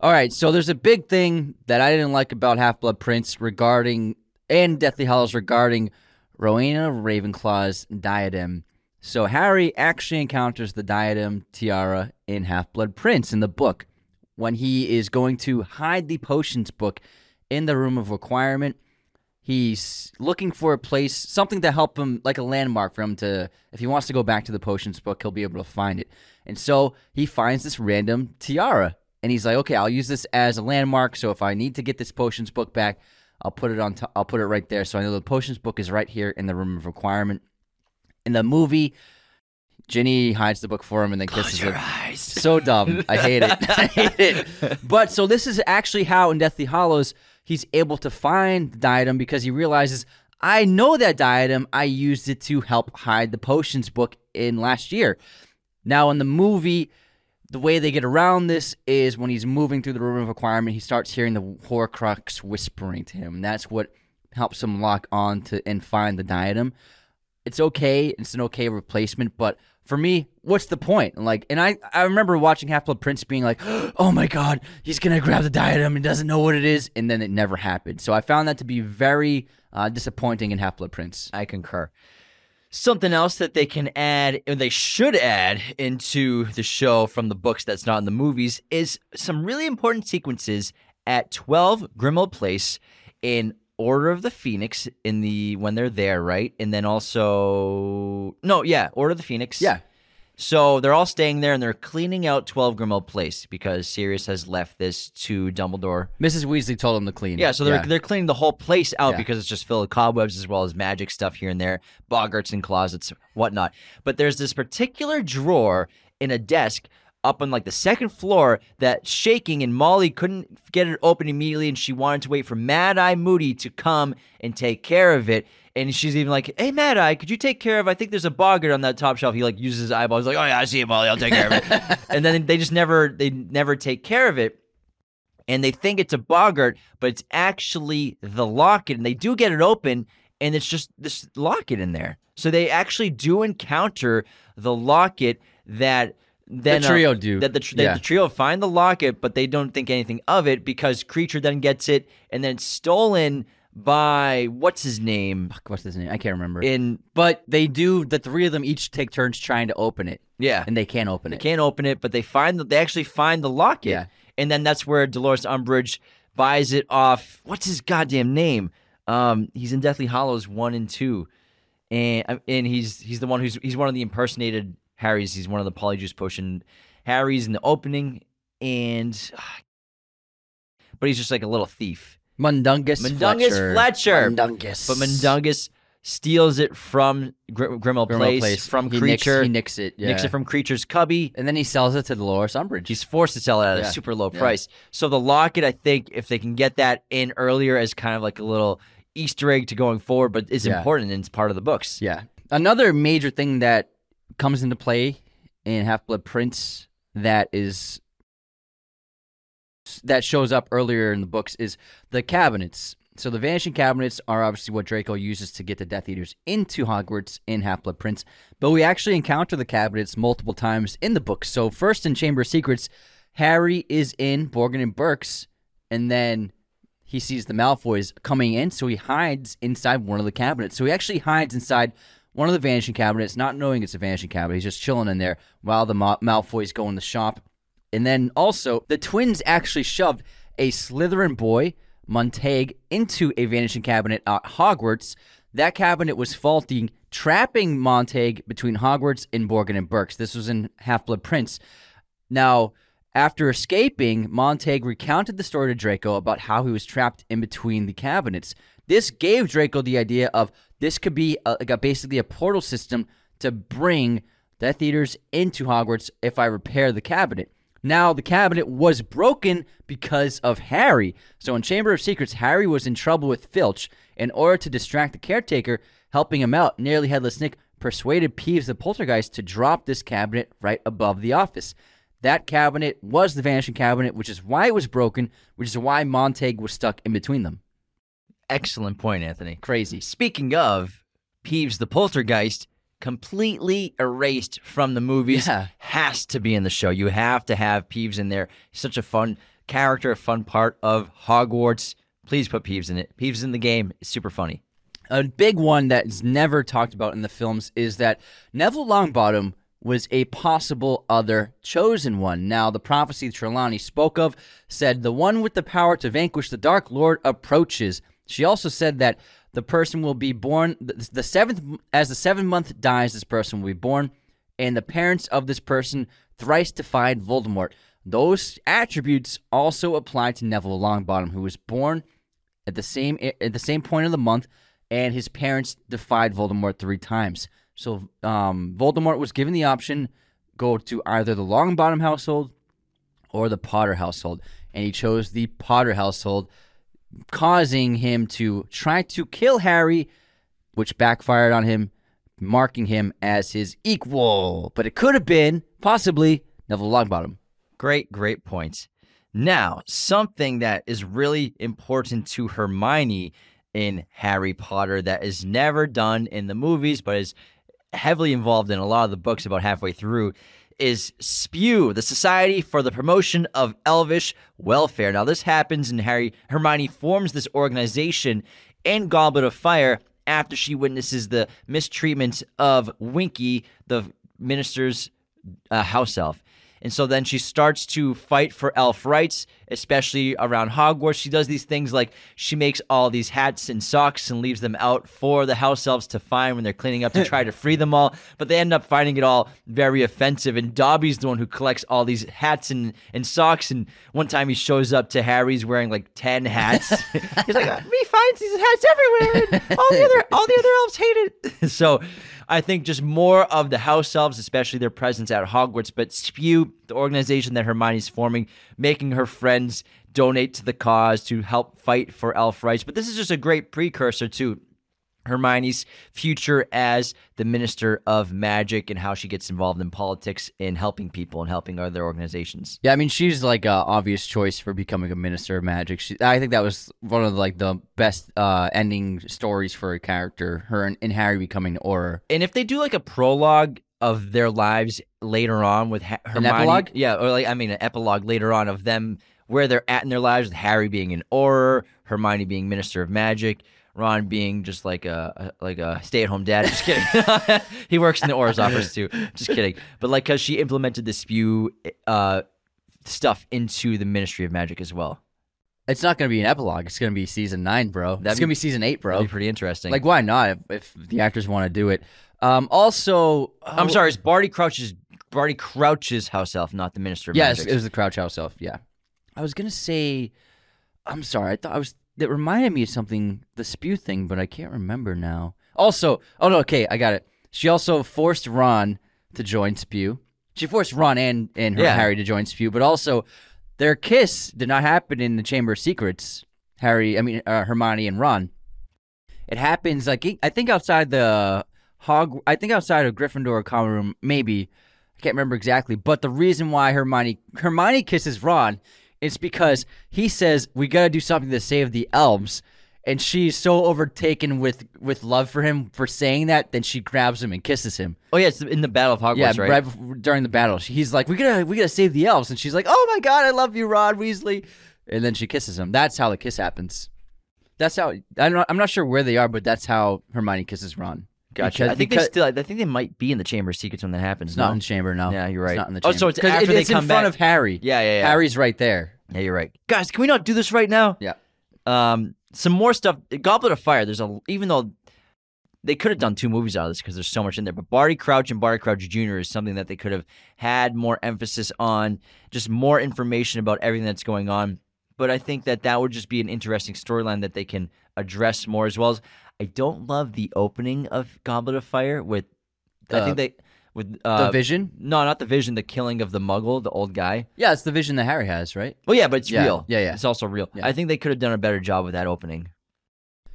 All right, so there's a big thing that I didn't like about Half Blood Prince regarding and Deathly Hallows regarding Rowena Ravenclaw's diadem. So Harry actually encounters the diadem tiara in Half Blood Prince in the book when he is going to hide the potions book in the room of requirement. He's looking for a place, something to help him, like a landmark for him to, if he wants to go back to the potions book, he'll be able to find it. And so he finds this random tiara, and he's like, "Okay, I'll use this as a landmark. So if I need to get this potions book back, I'll put it on. I'll put it right there. So I know the potions book is right here in the room of requirement." In the movie, Ginny hides the book for him and then kisses eyes. (laughs) So dumb. I hate it. (laughs) I hate it. But so this is actually how in Deathly Hallows he's able to find the diadem because he realizes I know that diadem. I used it to help hide the potions book in last year. Now in the movie, the way they get around this is when he's moving through the room of requirement, he starts hearing the Horcrux whispering to him. And that's what helps him lock on to and find the diadem it's okay. It's an okay replacement, but for me, what's the point? Like, and I, I remember watching Half Blood Prince being like, (gasps) "Oh my God, he's gonna grab the diadem and doesn't know what it is," and then it never happened. So I found that to be very uh, disappointing in Half Blood Prince. I concur. Something else that they can add, or they should add into the show from the books that's not in the movies, is some really important sequences at 12 Grimmauld Place in Order of the Phoenix in the when they're there, right? And then also no, yeah, Order of the Phoenix. Yeah. So they're all staying there and they're cleaning out 12 Grimmauld Place because Sirius has left this to Dumbledore. Mrs. Weasley told him to clean. Yeah, so they're they're cleaning the whole place out Yeah. because it's just filled with cobwebs as well as magic stuff here and there, boggarts and closets, whatnot. But there's this particular drawer in a desk up on like the second floor that's shaking, and Molly couldn't get it open immediately, and she wanted to wait for Mad Eye Moody to come and take care of it. And she's even like, "Hey, Mad Eye, could you take care of? I think there's a boggart on that top shelf." He like uses his eyeballs, like, "Oh yeah, I see it, Molly. I'll take care of it." (laughs) and then they just never they never take care of it and they think it's a boggart, but it's actually the locket. And they do get it open, and it's just this locket in there. So they actually do encounter the locket that then uh, trio do. that the, tr- Yeah. the trio find the locket, but they don't think anything of it because Kreacher then gets it, and then it's stolen by what's his name Fuck, what's his name? I can't remember. in but they do. The three of them each take turns trying to open it, yeah and they can't open They it. can't open it, but they find that they actually find the locket. Yeah. And then that's where Dolores Umbridge buys it off. What's his goddamn name? Um, he's in Deathly Hallows one and two, and and he's he's the one who's he's one of the impersonated Harrys. He's one of the Polyjuice Potion Harrys in the opening, and (sighs) but he's just like a little thief. Mundungus, Mundungus Fletcher. Fletcher. Mundungus. But Mundungus steals it from Gr- Grimmauld, Grimmauld Place, Place. from He Kreacher. Nicks, he nicks it. Yeah. Nicks it from Kreacher's cubby. and then he sells it to Dolores Umbridge. He's forced to sell it at Yeah. a super low Yeah. price. So the locket, I think, if they can get that in earlier as kind of like a little Easter egg to going forward, but it's Yeah. important and it's part of the books. Yeah. Another major thing that comes into play in Half Blood Prince that is that shows up earlier in the books is the cabinets. So the vanishing cabinets are obviously what Draco uses to get the Death Eaters into Hogwarts in Half Blood Prince, but we actually encounter the cabinets multiple times in the book. So first in Chamber of Secrets, Harry is in Borgin and Burkes, and then he sees the Malfoys coming in, so he hides inside one of the cabinets. So he actually hides inside one of the vanishing cabinets, not knowing it's a vanishing cabinet. He's just chilling in there while the Ma- Malfoys go in the shop. And then also, the twins actually shoved a Slytherin boy, Montague, into a vanishing cabinet at Hogwarts. That cabinet was faulty, trapping Montague between Hogwarts and Borgin and Burkes. This was in Half Blood Prince. Now, after escaping, Montague recounted the story to Draco about how he was trapped in between the cabinets. This gave Draco the idea of this could be a, like a, basically a portal system to bring Death Eaters into Hogwarts if I repair the cabinet. Now, the cabinet was broken because of Harry. So, in Chamber of Secrets, Harry was in trouble with Filch. In order to distract the caretaker, helping him out, Nearly Headless Nick persuaded Peeves the poltergeist to drop this cabinet right above the office. That cabinet was the vanishing cabinet, which is why it was broken, which is why Montague was stuck in between them. Excellent point, Anthony. Crazy. Speaking of Peeves the poltergeist, completely erased from the movies, Yeah. has to be in the show. You have to have Peeves in there. He's such a fun character, a fun part of Hogwarts. Please put Peeves in it. Peeves in the game is super funny. A big one that is never talked about in the films is that Neville Longbottom was a possible other chosen one. Now, the prophecy Trelawney spoke of said the one with the power to vanquish the Dark Lord approaches. She also said that the person will be born the, seventh as the seventh month dies. This person will be born, and the parents of this person thrice defied Voldemort. Those attributes also apply to Neville Longbottom, who was born at the same at the same point of the month, and his parents defied Voldemort three times. So um, Voldemort was given the option go to either the Longbottom household or the Potter household, and he chose the Potter household, causing him to try to kill Harry, which backfired on him, marking him as his equal. But it could have been possibly Neville Longbottom. Great, great points. Now, something that is really important to Hermione in Harry Potter that is never done in the movies, but is heavily involved in a lot of the books about halfway through, is SPEW, the Society for the Promotion of Elvish Welfare. Now, this happens and Harry Hermione forms this organization in Goblet of Fire after she witnesses the mistreatment of Winky, the minister's uh, house elf. And so then she starts to fight for elf rights, especially around Hogwarts. She does these things like she makes all these hats and socks and leaves them out for the house elves to find when they're cleaning up to try to (laughs) free them all. But they end up finding it all very offensive. And Dobby's the one who collects all these hats and, and socks. And one time he shows up to Harry's wearing like 10 hats. (laughs) He's like, he finds these hats everywhere. And all the other all the other elves hate it. (laughs) so I think just more of the house elves, especially their presence at Hogwarts, but Spew, the organization that Hermione's forming, making her friends donate to the cause to help fight for elf rights. But this is just a great precursor to Hermione's future as the Minister of Magic and how she gets involved in politics and helping people and helping other organizations. Yeah, I mean, she's like an obvious choice for becoming a minister of magic. She, I think that was one of like the best uh, ending stories for a character. Her and, and Harry becoming Auror. And if they do like a prologue of their lives later on with ha- Hermione, epilogue? yeah, or like I mean an epilogue later on of them where they're at in their lives, with Harry being an Auror, Hermione being Minister of Magic. Ron being just like a, a like a stay at home dad. Just kidding. (laughs) he works in the Auror's office too. Just kidding. But like, cause she implemented the spew uh, stuff into the Ministry of Magic as well. It's not going to be an epilogue. It's going to be season nine, bro. That's going to be- season eight, bro. That'd be pretty interesting. Like, why not? If, if the actors want to do it. Um, also, I'm sorry, it's Barty Crouch's Barty Crouch's house elf, not the Minister of Yes, Magic. it was the Crouch House elf. Yeah, I was gonna say. I'm sorry. I thought I was. That reminded me of something, the spew thing, but I can't remember now. Also, oh no, okay, I got it. She also forced Ron to join Spew. She forced Ron and and her Yeah. Harry to join Spew, but also their kiss did not happen in the Chamber of Secrets. Harry, I mean uh, Hermione and Ron. It happens like I think outside the Hog. I think outside of Gryffindor common room, maybe. I can't remember exactly, but the reason why Hermione Hermione kisses Ron is because he says we got to do something to save the elves, and she's so overtaken with with love for him for saying that, then she grabs him and kisses him. oh yeah, it's in the Battle of Hogwarts, yeah, right? right during the battle, he's like, "We gotta we gotta save the elves," and she's like, "Oh my god, I love you, Ron Weasley." and then she kisses him. That's how the kiss happens. That's how I'm not, I'm not sure where they are, but that's how Hermione kisses Ron. Gotcha. Because- I think because- they still. I think they might be in the Chamber of Secrets when that happens. It's not in the chamber, no. Yeah, you're It's right. not in the chamber. Oh, so it's after it- they it's come in front back. of Harry. Yeah, yeah, yeah. Harry's right there. Yeah, you're right. Guys, can we not do this right now? Yeah. Um, some more stuff. Goblet of Fire. There's a even though they could have done two movies out of this because there's so much in there. But Barty Crouch and Barty Crouch Jr. is something that they could have had more emphasis on, just more information about everything that's going on. But I think that that would just be an interesting storyline that they can address more as well as. I don't love the opening of Goblet of Fire with. I think they with uh, the Vision. No, not the Vision. The killing of the Muggle, the old guy. Yeah, it's the Vision that Harry has, right? Well, yeah, but it's Yeah, real. yeah, yeah. It's also real. Yeah. I think they could have done a better job with that opening.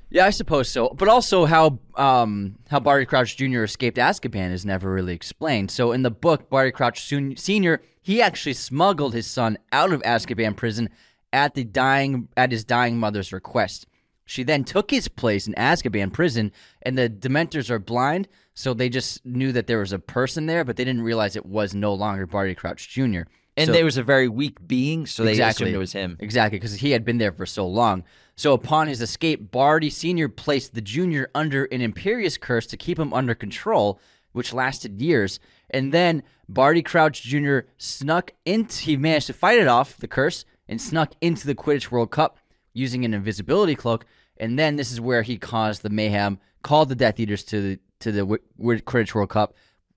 Yeah, I suppose so. But also how um how Barty Crouch Jr. escaped Azkaban is never really explained. So in the book, Barty Crouch Sr. he actually smuggled his son out of Azkaban prison at the dying at his dying mother's request. She then took his place in Azkaban prison, and the Dementors are blind, so they just knew that there was a person there, but they didn't realize it was no longer Barty Crouch Jr. And So- there was a very weak being, so they Exactly. assumed it was him. Exactly, because he had been there for so long. So upon his escape, Barty Sr. placed the junior under an Imperius curse to keep him under control, which lasted years. And then Barty Crouch Jr. snuck into, he managed to fight it off, the curse, and snuck into the Quidditch World Cup using an invisibility cloak. And then this is where he caused the mayhem, called the Death Eaters to the, to the Wi- Wi- Quidditch World Cup,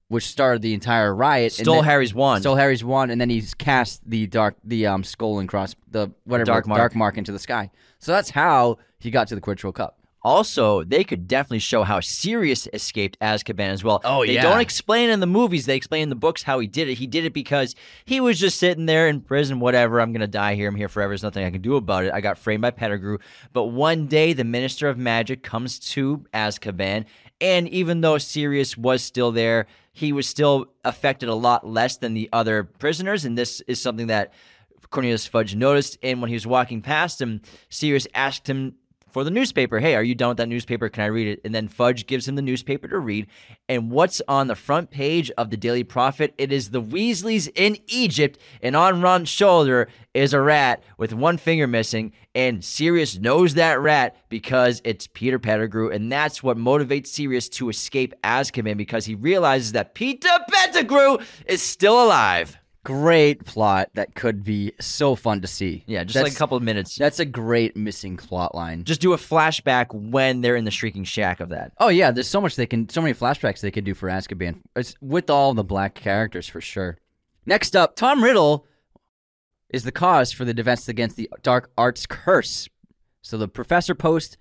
which started the entire riot. and Stole then- Harry's wand. Stole Harry's wand, and then he's cast the dark, the um, skull and cross, the whatever Dark mark. mark into the sky. So that's how he got to the Quidditch World Cup. Also, they could definitely show how Sirius escaped Azkaban as well. Oh, they yeah. don't explain in the movies. They explain in the books how he did it. He did it because he was just sitting there in prison. Whatever. I'm gonna die here. I'm here forever. There's nothing I can do about it. I got framed by Pettigrew. But one day, the Minister of Magic comes to Azkaban, and even though Sirius was still there, he was still affected a lot less than the other prisoners. And this is something that Cornelius Fudge noticed, and when he was walking past him, Sirius asked him for the newspaper. Hey, are you done with that newspaper? Can I read it? And then Fudge gives him the newspaper to read. And what's on the front page of the Daily Prophet? It is the Weasleys in Egypt, and on Ron's shoulder is a rat with one finger missing. And Sirius knows that rat because it's Peter Pettigrew, and that's what motivates Sirius to escape Azkaban because he realizes that Peter Pettigrew is still alive. Great plot that could be so fun to see. Yeah, just That's- like a couple of minutes. That's a great missing plot line. just do a flashback when they're in the shrieking shack of that. Oh yeah, there's so much they can, so many flashbacks they could do for Azkaban. It's with all the black characters for sure. Next up, Tom Riddle is the cause for the defense against the dark arts curse. So the professor post,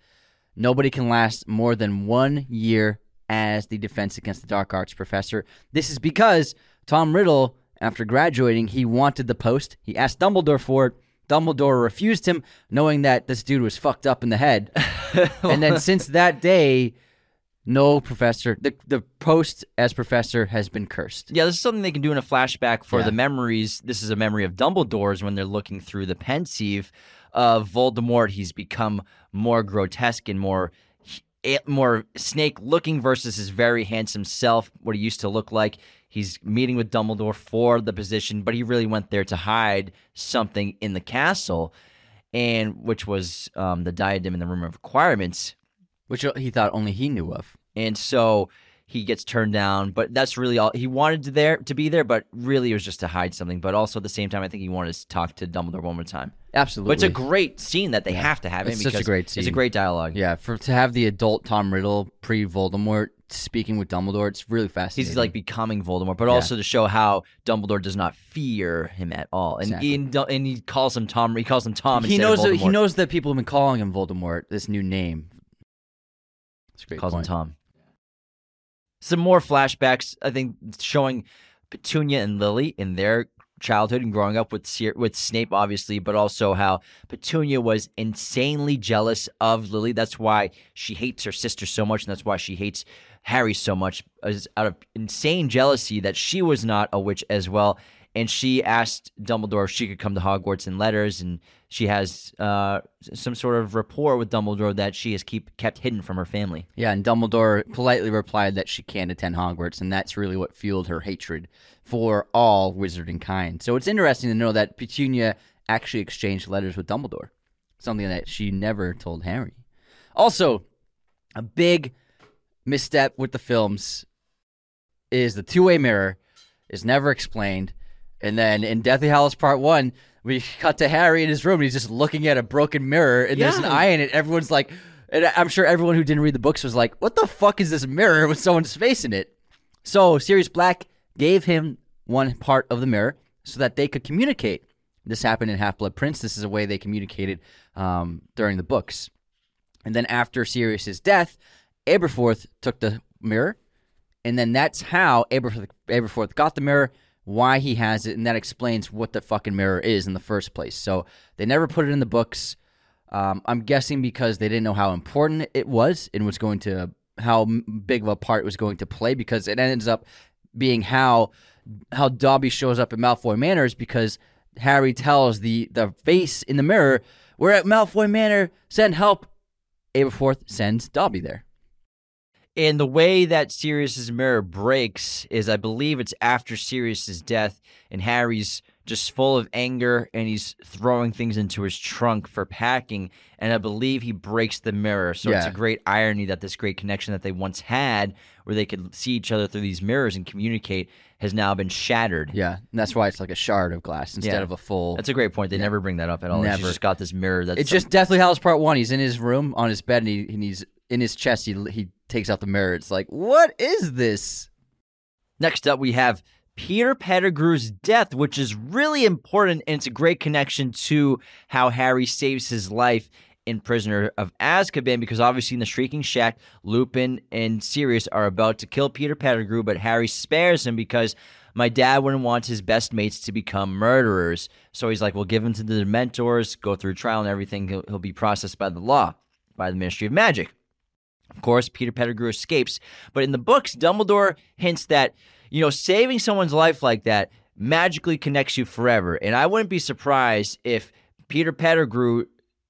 nobody can last more than one year as the defense against the dark arts professor. This is because Tom Riddle, after graduating, he wanted the post. He asked Dumbledore for it. Dumbledore refused him, knowing that this dude was fucked up in the head. (laughs) and then since that day, no professor, the the post as professor has been cursed. Yeah, this is something they can do in a flashback for Yeah. the memories. This is a memory of Dumbledore's when they're looking through the pensieve of Voldemort. He's become more grotesque and more eh, more snake looking versus his very handsome self, what he used to look like. He's meeting with Dumbledore for the position, but he really went there to hide something in the castle, and which was um, the diadem in the room of requirements. which he thought only he knew of. and so he gets turned down. But that's really all he wanted to there to be there, but really it was just to hide something. But also at the same time, I think he wanted to talk to Dumbledore one more time. Absolutely, But it's a great scene that they have to have It's such a great scene. It's a great dialogue. yeah. For to have the adult Tom Riddle pre Voldemort speaking with Dumbledore, it's really fascinating. He's like becoming Voldemort, but Yeah. also to show how Dumbledore does not fear him at all, and Exactly. and, and he calls him Tom. He calls him Tom. he knows that he knows that people have been calling him Voldemort. This new name. It's great calls point. him Tom. Some more flashbacks, I think, showing Petunia and Lily in their childhood and growing up with with Snape, obviously, but also how Petunia was insanely jealous of Lily. That's why she hates her sister so much, and that's why she hates Harry so much, is out of insane jealousy that she was not a witch as well. And she asked Dumbledore if she could come to Hogwarts in letters, and she has uh, some sort of rapport with Dumbledore that she has keep kept hidden from her family. Yeah, and Dumbledore politely replied that she can't attend Hogwarts, and that's really what fueled her hatred for all wizarding kind. So it's interesting to know that Petunia actually exchanged letters with Dumbledore, something that she never told Harry. Also, a big misstep with the films is the two way mirror is never explained. And then in Deathly Hallows Part 1, we cut to Harry in his room and he's just looking at a broken mirror and there's an eye in it. Everyone's like, and I'm sure everyone who didn't read the books was like, what the fuck is this mirror with someone's face in it? So Sirius Black gave him one part of the mirror so that they could communicate. This happened in Half Blood Prince. This is a way they communicated um, during the books. And then after Sirius's death, Aberforth took the mirror, and then that's how Aberforth, Aberforth got the mirror, why he has it, and that explains what the fucking mirror is in the first place. So they never put it in the books. Um, I'm guessing because they didn't know how important it was and was going to how big of a part it was going to play because it ends up being how how Dobby shows up at Malfoy Manor is because Harry tells the the face in the mirror, "We're at Malfoy Manor. Send help." Aberforth sends Dobby there. And the way that Sirius's mirror breaks is, I believe, it's after Sirius's death, and Harry's just full of anger, and he's throwing things into his trunk for packing, and I believe he breaks the mirror. So it's a great irony that this great connection that they once had, where they could see each other through these mirrors and communicate, has now been shattered. Yeah, and that's why it's like a shard of glass instead Yeah. of a full. That's a great point. They never bring that up at all. Never. just got this mirror that's it's just Deathly Hallows Part One. He's in his room on his bed, and, he, and he's in his chest. He he takes out the mirror. It's like, what is this? Next up, we have Peter Pettigrew's death, which is really important, and it's a great connection to how Harry saves his life in Prisoner of Azkaban, because obviously in the Shrieking Shack, Lupin and Sirius are about to kill Peter Pettigrew, but Harry spares him because my dad wouldn't want his best mates to become murderers. So he's like, we'll give him to the Dementors, go through trial and everything. He'll, he'll be processed by the law, by the Ministry of Magic. Of course, Peter Pettigrew escapes, but in the books, Dumbledore hints that, you know, saving someone's life like that magically connects you forever. And I wouldn't be surprised if Peter Pettigrew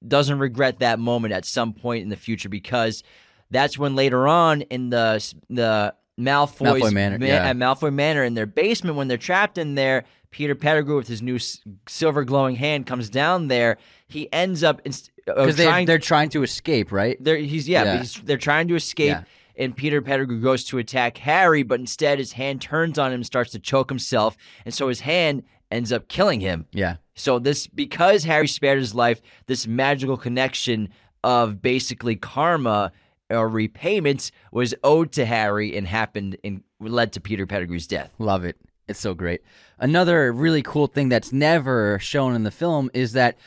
doesn't regret that moment at some point in the future because that's when later on in the the Malfoy's Malfoy Manor, ma- yeah. at Malfoy Manor in their basement when they're trapped in there, Peter Pettigrew with his new s- silver glowing hand comes down there. He ends up inst- Because they trying they're trying to escape, right? they're, he's yeah, Yeah. He's, they're trying to escape, Yeah. and Peter Pettigrew goes to attack Harry, but instead his hand turns on him, and starts to choke himself, and so his hand ends up killing him. Yeah. So this because Harry spared his life, this magical connection of basically karma or repayments was owed to Harry and happened and led to Peter Pettigrew's death. Love it. It's so great. Another really cool thing that's never shown in the film is that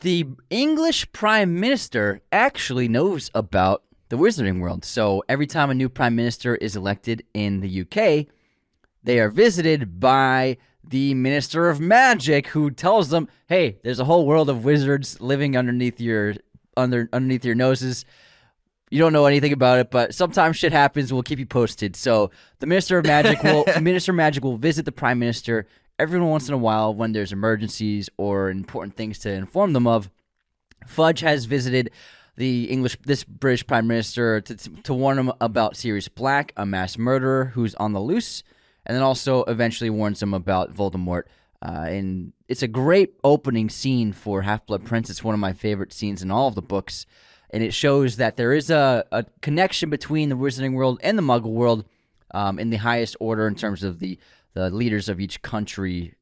the English Prime Minister actually knows about the Wizarding World. So every time a new Prime Minister is elected in the UK, they are visited by the Minister of Magic who tells them, "Hey, there's a whole world of wizards living underneath your under underneath your noses. You don't know anything about it, but sometimes shit happens. We'll keep you posted." So the Minister of Magic will (laughs) Minister of Magic will visit the Prime Minister every once in a while when there's emergencies or important things to inform them of. Fudge has visited the English, this British Prime Minister, to, to warn him about Sirius Black, a mass murderer who's on the loose, and then also eventually warns him about Voldemort. Uh, and it's a great opening scene for Half Blood Prince. It's one of my favorite scenes in all of the books, and it shows that there is a, a connection between the Wizarding world and the Muggle world um, in the highest order in terms of the the leaders of each country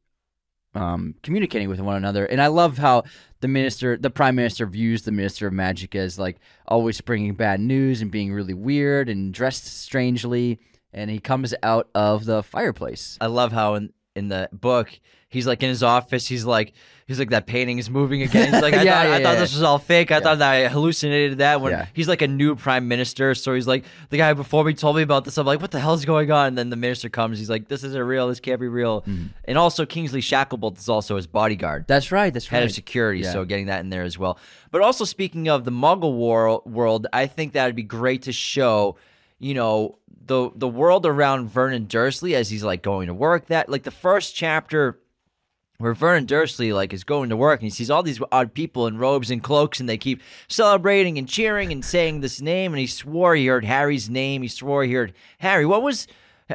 um, communicating with one another. And I love how the minister, the prime minister, views the minister of magic as like always bringing bad news and being really weird and dressed strangely. And he comes out of the fireplace. I love how in in the book he's like in his office. He's like he's like that painting is moving again. He's (laughs) like I Yeah, thought I yeah, thought yeah. this was all fake. I thought that I hallucinated that. When he's like a new prime minister, so he's like the guy before me told me about this. I'm like, what the hell is going on? And then the minister comes. He's like, this isn't real. This can't be real. Mm-hmm. And also Kingsley Shacklebolt is also his bodyguard. That's right. That's Head right. Head of security, so getting that in there as well. But also speaking of the Muggle war- world, I think that'd be great to show, you know, the the world around Vernon Dursley as he's like going to work. That like the first chapter where Vernon Dursley like is going to work and he sees all these odd people in robes and cloaks and they keep celebrating and cheering and saying this name and he swore he heard Harry's name. He swore he heard Harry. What was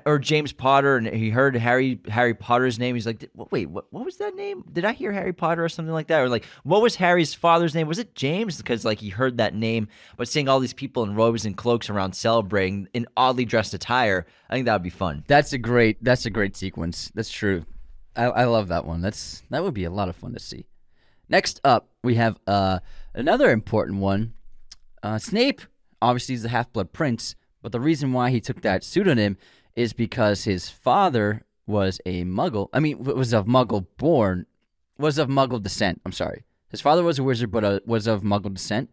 or James Potter, and he heard Harry Harry Potter's name. He's like, "Wait, what, what was that name? Did I hear Harry Potter or something like that?" Or like, what was Harry's father's name? Was it James? Because like he heard that name, but seeing all these people in robes and cloaks around celebrating in oddly dressed attire, I think that would be fun. That's a great. That's a great sequence. That's true. I, I love that one. That's that would be a lot of fun to see. Next up, we have uh, another important one. Uh, Snape obviously is the Half Blood Prince, but the reason why he took that pseudonym is because his father was a Muggle. I mean, was of Muggle born, was of Muggle descent. I'm sorry. His father was a wizard, but uh, was of Muggle descent,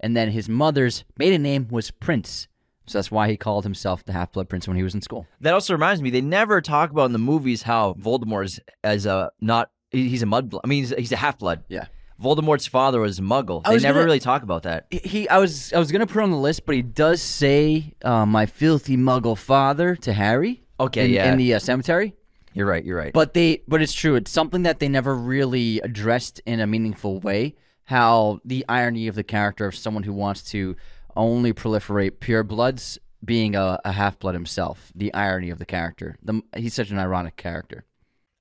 and then his mother's maiden name was Prince. So that's why he called himself the Half Blood Prince when he was in school. That also reminds me, they never talk about in the movies how Voldemort is as a not he's a mudblood. I mean, he's, he's a half blood. Yeah. Voldemort's father was a Muggle. I They was never gonna- really talk about that. He, I was, I was gonna put it on the list, but he does say, uh, "My filthy Muggle father" to Harry. Okay, in, yeah. in the uh, cemetery. You're right. You're right. But they, but it's true. It's something that they never really addressed in a meaningful way. How the irony of the character of someone who wants to only proliferate pure bloods being a, a half blood himself. The irony of the character. The, he's such an ironic character.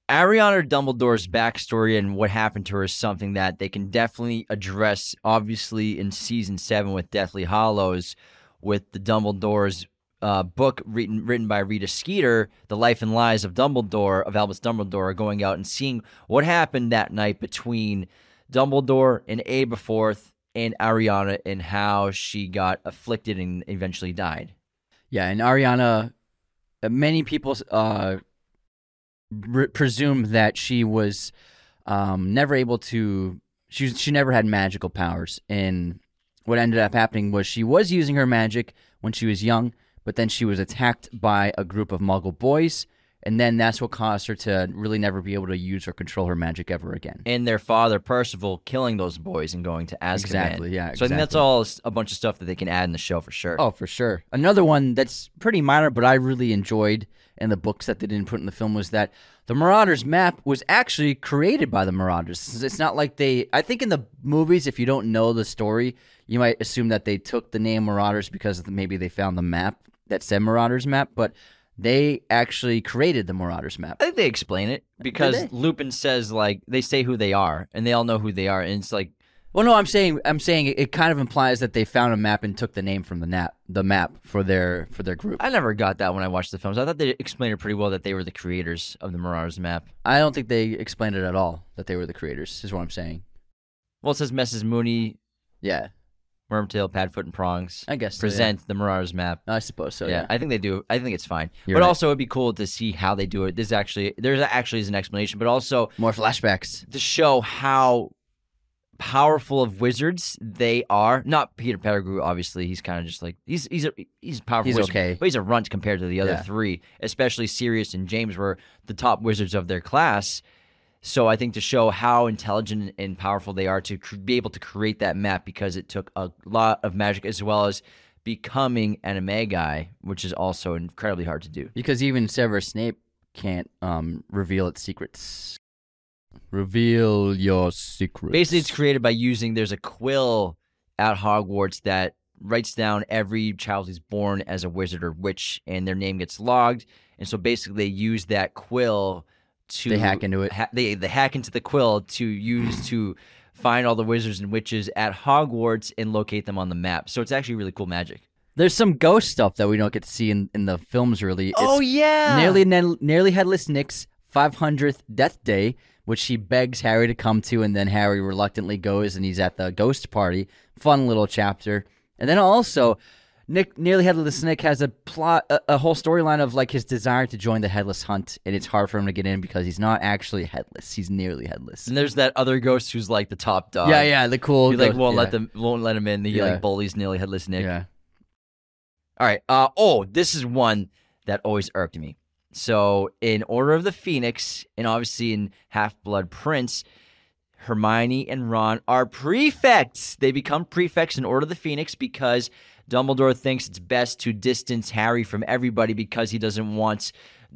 Ariana Dumbledore's backstory and what happened to her is something that they can definitely address, obviously, in season seven with Deathly Hallows, with the Dumbledore's uh, book written written by Rita Skeeter, The Life and Lies of Dumbledore, of Albus Dumbledore, going out and seeing what happened that night between Dumbledore and Aberforth and Ariana and how she got afflicted and eventually died. Yeah, and Ariana, uh, many people uh, re- presume that she was um, never able to. She she never had magical powers, and what ended up happening was she was using her magic when she was young, but then she was attacked by a group of Muggle boys, and then that's what caused her to really never be able to use or control her magic ever again. and their father Percival killing those boys and going to Azkaban. Exactly, yeah, So I think that's all a bunch of stuff that they can add in the show for sure. Oh, for sure. Another one that's pretty minor, but I really enjoyed in the books that they didn't put in the film was that the Marauders map was actually created by the Marauders. It's not like they. I think in the movies, if you don't know the story, you might assume that they took the name Marauders because maybe they found the map that said Marauders map, but they actually created the Marauders map. I think they explain it because? Lupin says like they say who they are and they all know who they are and it's like Well, no, I'm saying I'm saying it, it kind of implies that they found a map and took the name from the map, the map for their for their group. I never got that when I watched the films. I thought they explained it pretty well that they were the creators of the Marauders map. I don't think they explained it at all that they were the creators. Is what I'm saying. Well, it says Mrs. Moony, Yeah, Wormtail, Padfoot, and Prongs I guess so, present the Marauders map. I suppose so. yeah, Yeah. I think they do. I think it's fine. You're but right. also, it'd be cool to see how they do it. This actually, there's actually is an explanation, but also More flashbacks. to show how powerful of wizards they are. Not Peter Pettigrew, obviously. He's kind of just like he's he's a he's a powerful. He's wizard, okay. but he's a runt compared to the other Yeah. three. Especially Sirius and James were the top wizards of their class. So I think to show how intelligent and powerful they are to cr- be able to create that map because it took a lot of magic as well as becoming an Animagi, which is also incredibly hard to do. Because even Severus Snape can't um, reveal its secrets. Reveal your secrets. Basically, it's created by using. There's a quill at Hogwarts that writes down every child who's born as a wizard or witch, and their name gets logged. And so basically, they use that quill to They hack into it. Ha- they they hack into the quill to use to find all the wizards and witches at Hogwarts and locate them on the map. So it's actually really cool magic. There's some ghost stuff that we don't get to see in, in the films. Really. It's Oh, yeah, Nearly ne- nearly headless Nick's 500th death day, which he begs Harry to come to, and then Harry reluctantly goes, and he's at the ghost party. Fun little chapter. And then also, Nick nearly headless Nick has a plot, a, a whole storyline of like his desire to join the headless hunt, and it's hard for him to get in because he's not actually headless. He's nearly headless. And there's that other ghost who's like the top dog. yeah, yeah, the cool. He like ghost- won't yeah. let them won't let him in. He Yeah. like bullies nearly headless Nick. Yeah. All right. Uh, oh, this is one that always irked me. So, in Order of the Phoenix, and obviously in Half Blood Prince, Hermione and Ron are prefects. They become prefects in Order of the Phoenix because Dumbledore thinks it's best to distance Harry from everybody because he doesn't want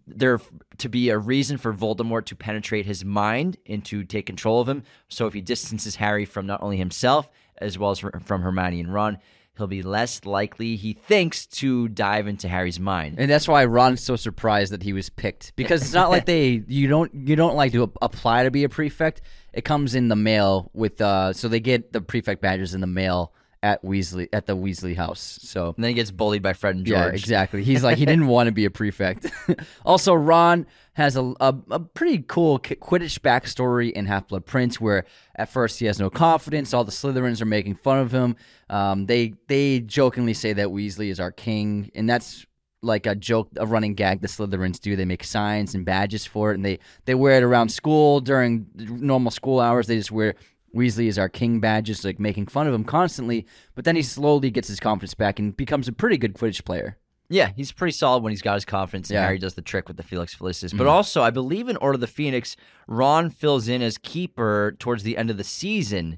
there to be a reason for Voldemort to penetrate his mind and to take control of him. So, if he distances Harry from not only himself as well as from Hermione and Ron, he'll be less likely, he thinks, to dive into Harry's mind. And that's why Ron's so surprised that he was picked because it's not like they (laughs) you don't you don't like to apply to be a prefect. It comes in the mail with uh so they get the prefect badges in the mail at Weasley at the Weasley house. So and then he gets bullied by Fred and George. Yeah, exactly. He's like he didn't (laughs) want to be a prefect. (laughs) also, Ron has a, a, a pretty cool Quidditch backstory in Half Blood Prince, where at first he has no confidence. All the Slytherins are making fun of him. Um, they they jokingly say that Weasley is our king, and that's like a joke, a running gag the Slytherins do. They make signs and badges for it, and they they wear it around school during normal school hours. They just wear Weasley is our king badges, like making fun of him constantly. But then he slowly gets his confidence back and becomes a pretty good Quidditch player. Yeah, he's pretty solid when he's got his confidence, and yeah. Harry does the trick with the Felix Felicis. Mm-hmm. But also, I believe in Order of the Phoenix, Ron fills in as keeper towards the end of the season,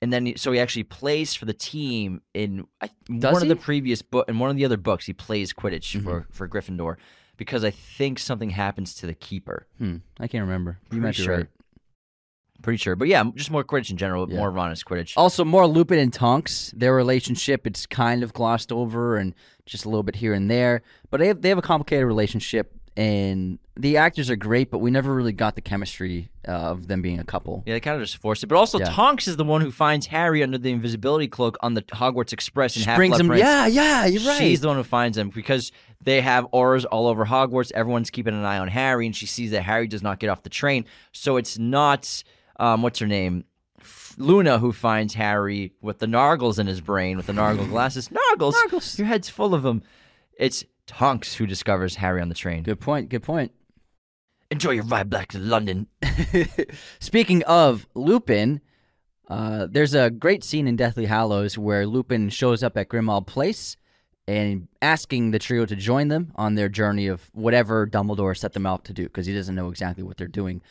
and then so he actually plays for the team in one he? of the previous book in one of the other books. He plays Quidditch mm-hmm. for for Gryffindor because I think something happens to the keeper. Hmm. I can't remember. You might be sure. right. Pretty sure. But yeah, just more Quidditch in general, yeah. more Ron is Quidditch. Also, more Lupin and Tonks. Their relationship, it's kind of glossed over and just a little bit here and there. But they have, they have a complicated relationship, and the actors are great, but we never really got the chemistry uh, of them being a couple. Yeah, they kind of just forced it. But also, yeah. Tonks is the one who finds Harry under the invisibility cloak on the Hogwarts Express and brings him. Prince. Yeah, yeah, you're right. She's the one who finds him because they have Aurors all over Hogwarts. Everyone's keeping an eye on Harry, and she sees that Harry does not get off the train. So it's not um, what's her name? Luna, who finds Harry with the nargles in his brain, with the nargle glasses. Nargles, nargles. Your head's full of them. It's Tonks who discovers Harry on the train. Good point. Good point. Enjoy your ride back to London. (laughs) Speaking of Lupin, uh, there's a great scene in Deathly Hallows where Lupin shows up at Grimmauld Place and asking the trio to join them on their journey of whatever Dumbledore set them out to do because he doesn't know exactly what they're doing.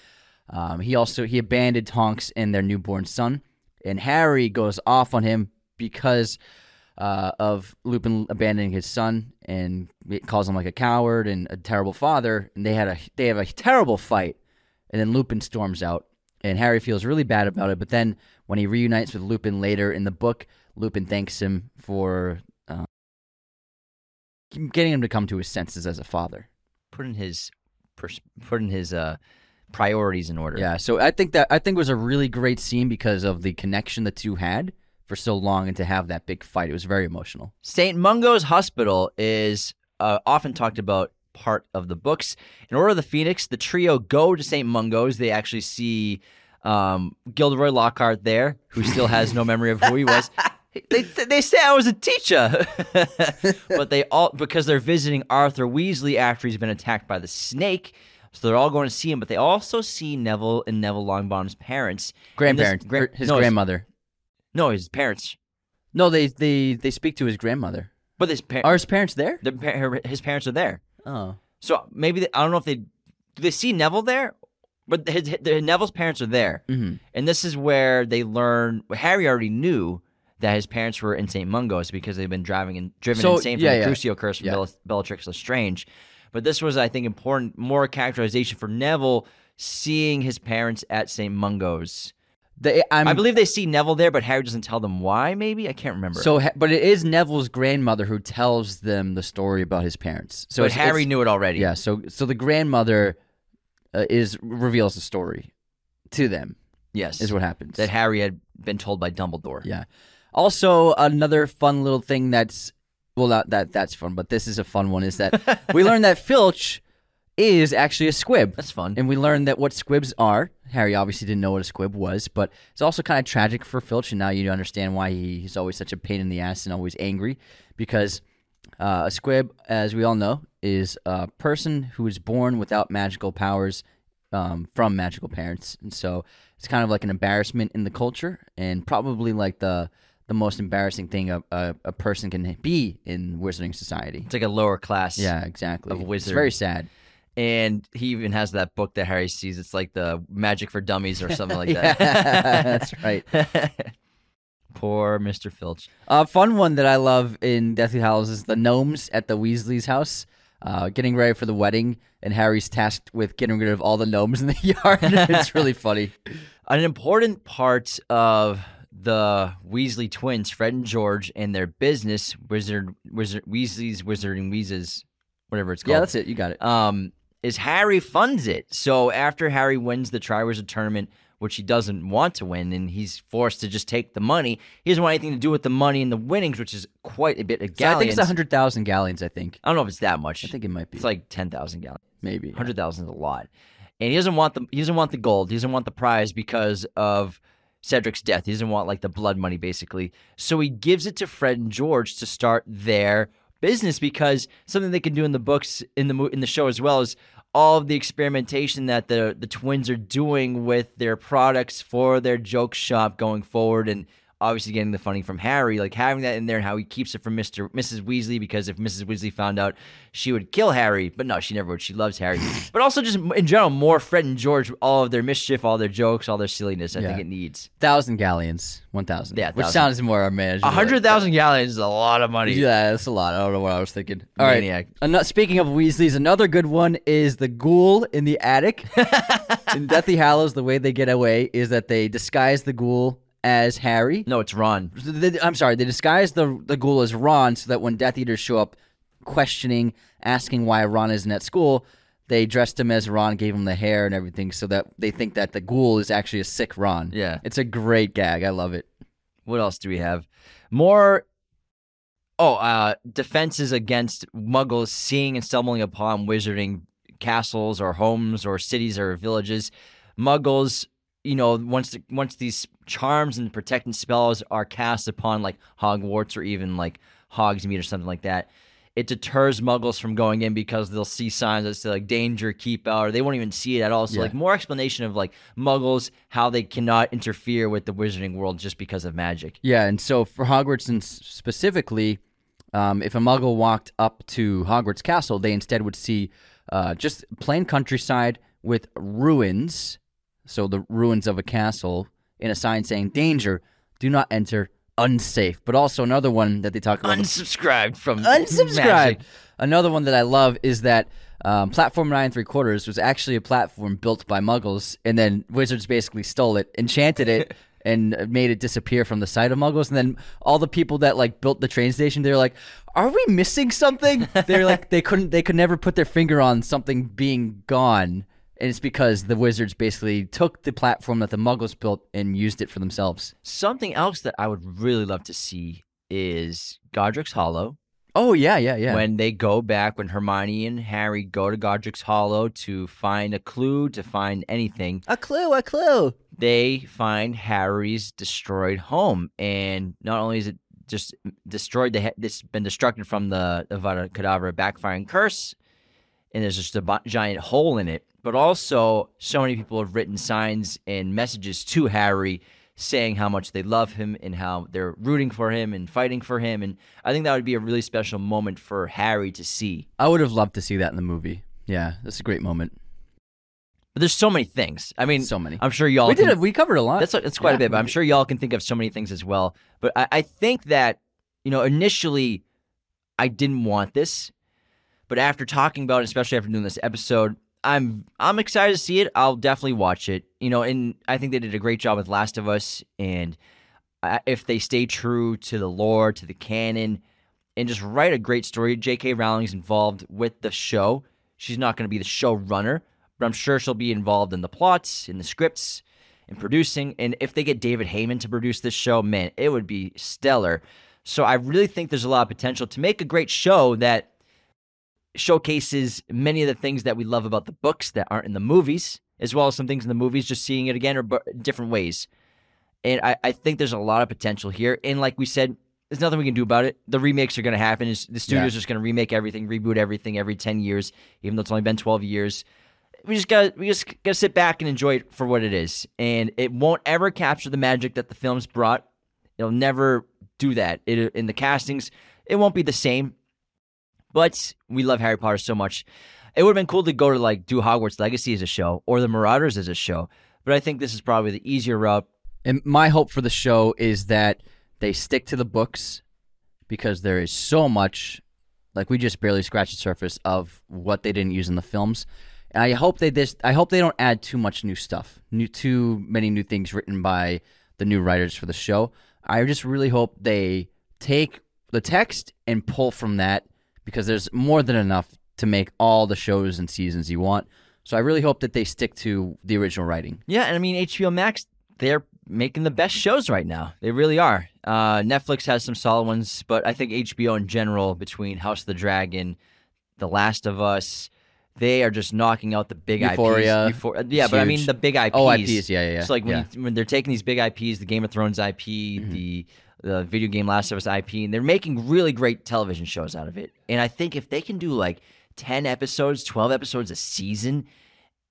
Um, he also he abandoned Tonks and their newborn son, and Harry goes off on him because uh, of Lupin abandoning his son and it calls him like a coward and a terrible father. And they had a they have a terrible fight, and then Lupin storms out, and Harry feels really bad about it. But then when he reunites with Lupin later in the book, Lupin thanks him for uh, getting him to come to his senses as a father, putting his putting his uh priorities in order. Yeah, so I think that I think it was a really great scene because of the connection the two had for so long and to have that big fight. It was very emotional. St. Mungo's Hospital is uh, often talked about part of the books. In Order of the Phoenix, the trio go to St. Mungo's. They actually see um, Gilderoy Lockhart there, who still has no memory of who he was. (laughs) They, they say I was a teacher, (laughs) but they all because they're visiting Arthur Weasley after he's been attacked by the snake. So they're all going to see him, but they also see Neville and Neville Longbottom's parents. Grandparents. This, his no, grandmother. His, no, his parents. No, they they they speak to his grandmother. But his par- are his parents there? The, his parents are there. Oh, so maybe they, I don't know if they do they see Neville there, but his, his Neville's parents are there, mm-hmm. and this is where they learn. Harry already knew that his parents were in St. Mungo's because they've been driving and driven so, insane from yeah, the yeah. Crucio curse from yeah. Bellatrix Lestrange. But this was, I think, important, more characterization for Neville seeing his parents at St. Mungo's. I believe they see Neville there, but Harry doesn't tell them why. Maybe I can't remember. So, but it is Neville's grandmother who tells them the story about his parents. So but Harry knew it already. Yeah. So, so the grandmother uh, is reveals the story to them. Yes, is what happens. That Harry had been told by Dumbledore. Yeah. Also, another fun little thing that's well, not that that's fun, but this is a fun one. Is that we (laughs) learned that Filch is actually a squib. That's fun. And we learned that what squibs are. Harry obviously didn't know what a squib was, but it's also kind of tragic for Filch, and now you understand why he's always such a pain in the ass and always angry, because uh, a squib, as we all know, is a person who is born without magical powers um, from magical parents, and so it's kind of like an embarrassment in the culture, and probably like the the most embarrassing thing a, a, a, person can be in wizarding society. It's like a lower class. Yeah, exactly. Of wizard. It's very sad. And he even has that book that Harry sees. It's like the Magic for Dummies or something like (laughs) that. (laughs) that's right. (laughs) Poor Mr. Filch. A uh, fun one that I love in Deathly Hallows is the gnomes at the Weasley's house. Uh, getting ready for the wedding, and Harry's tasked with getting rid of all the gnomes in the yard. it's really funny. An important part of the Weasley twins, Fred and George, and their business, Wizard, Wizard, Weasley's Wizarding Wheezes, whatever it's called. Yeah, that's it. You got it. Um, is Harry funds it. So after Harry wins the Triwizard Tournament, which he doesn't want to win, and he's forced to just take the money, he doesn't want anything to do with the money and the winnings, which is quite a bit of So I think it's a hundred thousand galleons. I think. I don't know if it's that much. I think it might be. it's like ten thousand galleons. maybe. Hundred thousand is a lot, and he doesn't want the he doesn't want the gold. He doesn't want the prize because of Cedric's death. He doesn't want like the blood money, basically. So he gives it to Fred and George to start their business because something they can do in the books in the in the show as well is all of the experimentation that the the twins are doing with their products for their joke shop going forward and obviously getting the funding from Harry, like having that in there and how he keeps it from Mr. Mrs. Weasley because if Mrs. Weasley found out, she would kill Harry. But no, she never would. She loves Harry. (laughs) but also just in general, more Fred and George, all of their mischief, all their jokes, all their silliness. I think it needs Thousand galleons. One thousand. Yeah, Which sounds more manager. a hundred thousand galleons is a lot of money. Yeah, that's a lot. I don't know what I was thinking. All right. Maniac. Ano- speaking of Weasleys, another good one is the ghoul in the attic. (laughs) in Deathly Hallows, the way they get away is that they disguise the ghoul as Harry. No, it's Ron. They- I'm sorry, they disguise the the ghoul as Ron so that when Death Eaters show up questioning, asking why Ron isn't at school, they dressed him as Ron, gave him the hair and everything so that they think that the ghoul is actually a sick Ron. Yeah. It's a great gag. I love it. What else do we have? More. Oh, uh, defenses against muggles seeing and stumbling upon wizarding castles or homes or cities or villages. Muggles, you know, once the, once these charms and protecting spells are cast upon like Hogwarts or even like Hogsmeade or something like that, it deters muggles from going in because they'll see signs that say like danger, keep out, or they won't even see it at all. So Yeah. like more explanation of like muggles, how they cannot interfere with the wizarding world just because of magic. Yeah, and so for Hogwarts and specifically, um, if a Muggle walked up to Hogwarts Castle, they instead would see uh, just plain countryside with ruins, so the ruins of a castle, in a sign saying "Danger, do not enter, unsafe." But also another one that they talk about. Unsubscribed from unsubscribe. magic. Another one that I love is that um, platform nine three quarters was actually a platform built by Muggles, and then Wizards basically stole it, enchanted it, (laughs) and made it disappear from the sight of Muggles. And then all the people that like built the train station, they're like, "Are we missing something?" (laughs) they're like, they couldn't, they could never put their finger on something being gone. And it's because the Wizards basically took the platform that the Muggles built and used it for themselves. Something else that I would really love to see is Godric's Hollow. Oh yeah, yeah, yeah. When they go back, when Hermione and Harry go to Godric's Hollow to find a clue, to find anything, a clue, a clue. they find Harry's destroyed home. And not only is it just destroyed, they ha- it's been destructed from the Avada Kedavra backfiring curse, and there's just a giant hole in it. But also, so many people have written signs and messages to Harry saying how much they love him and how they're rooting for him and fighting for him. And I think that would be a really special moment for Harry to see. I would have loved to see that in the movie. Yeah, that's a great moment. But there's so many things. I mean, So many. I'm sure y'all we can- did it. We covered a lot. That's that's quite Yeah. a bit, but I'm sure y'all can think of so many things as well. But I, I think that you know initially I didn't want this, but after talking about it, especially after doing this episode, I'm I'm excited to see it. I'll definitely watch it. You know, and I think they did a great job with Last of Us, and uh, if they stay true to the lore, to the canon, and just write a great story, J.K. Rowling's involved with the show. She's not going to be the showrunner, but I'm sure she'll be involved in the plots, in the scripts, in producing. And if they get David Heyman to produce this show, man, it would be stellar. So I really think there's a lot of potential to make a great show that showcases many of the things that we love about the books that aren't in the movies, as well as some things in the movies, just seeing it again or bu- different ways. And I, I think there's a lot of potential here. And like we said, there's nothing we can do about it. The remakes are going to happen. The studio's Yeah. just going to remake everything, reboot everything every 10 years, even though it's only been 12 years. We just got we just got to sit back and enjoy it for what it is. And it won't ever capture the magic that the films brought. It'll never do that. It, in the castings, it won't be the same. But we love Harry Potter so much. It would have been cool to go to like do Hogwarts Legacy as a show or the Marauders as a show. But I think this is probably the easier route. And my hope for the show is that they stick to the books because there is so much, like we just barely scratched the surface of what they didn't use in the films. And I hope they this. I hope they don't add too much new stuff, new too many new things written by the new writers for the show. I just really hope they take the text and pull from that because there's more than enough to make all the shows and seasons you want. So I really hope that they stick to the original writing. Yeah, and I mean HBO Max, they're making the best shows right now. They really are. Uh, Netflix has some solid ones, but I think HBO in general, between House of the Dragon, The Last of Us, they are just knocking out the big Euphoria. IPs. Euphor- yeah, but I mean huge. the big IPs. Oh, IPs, yeah, yeah, yeah. So like when, Yeah. Mm-hmm. you, when they're taking these big IPs, the Game of Thrones IP, the the video game Last of Us IP, and they're making really great television shows out of it. And I think if they can do like ten episodes, twelve episodes a season,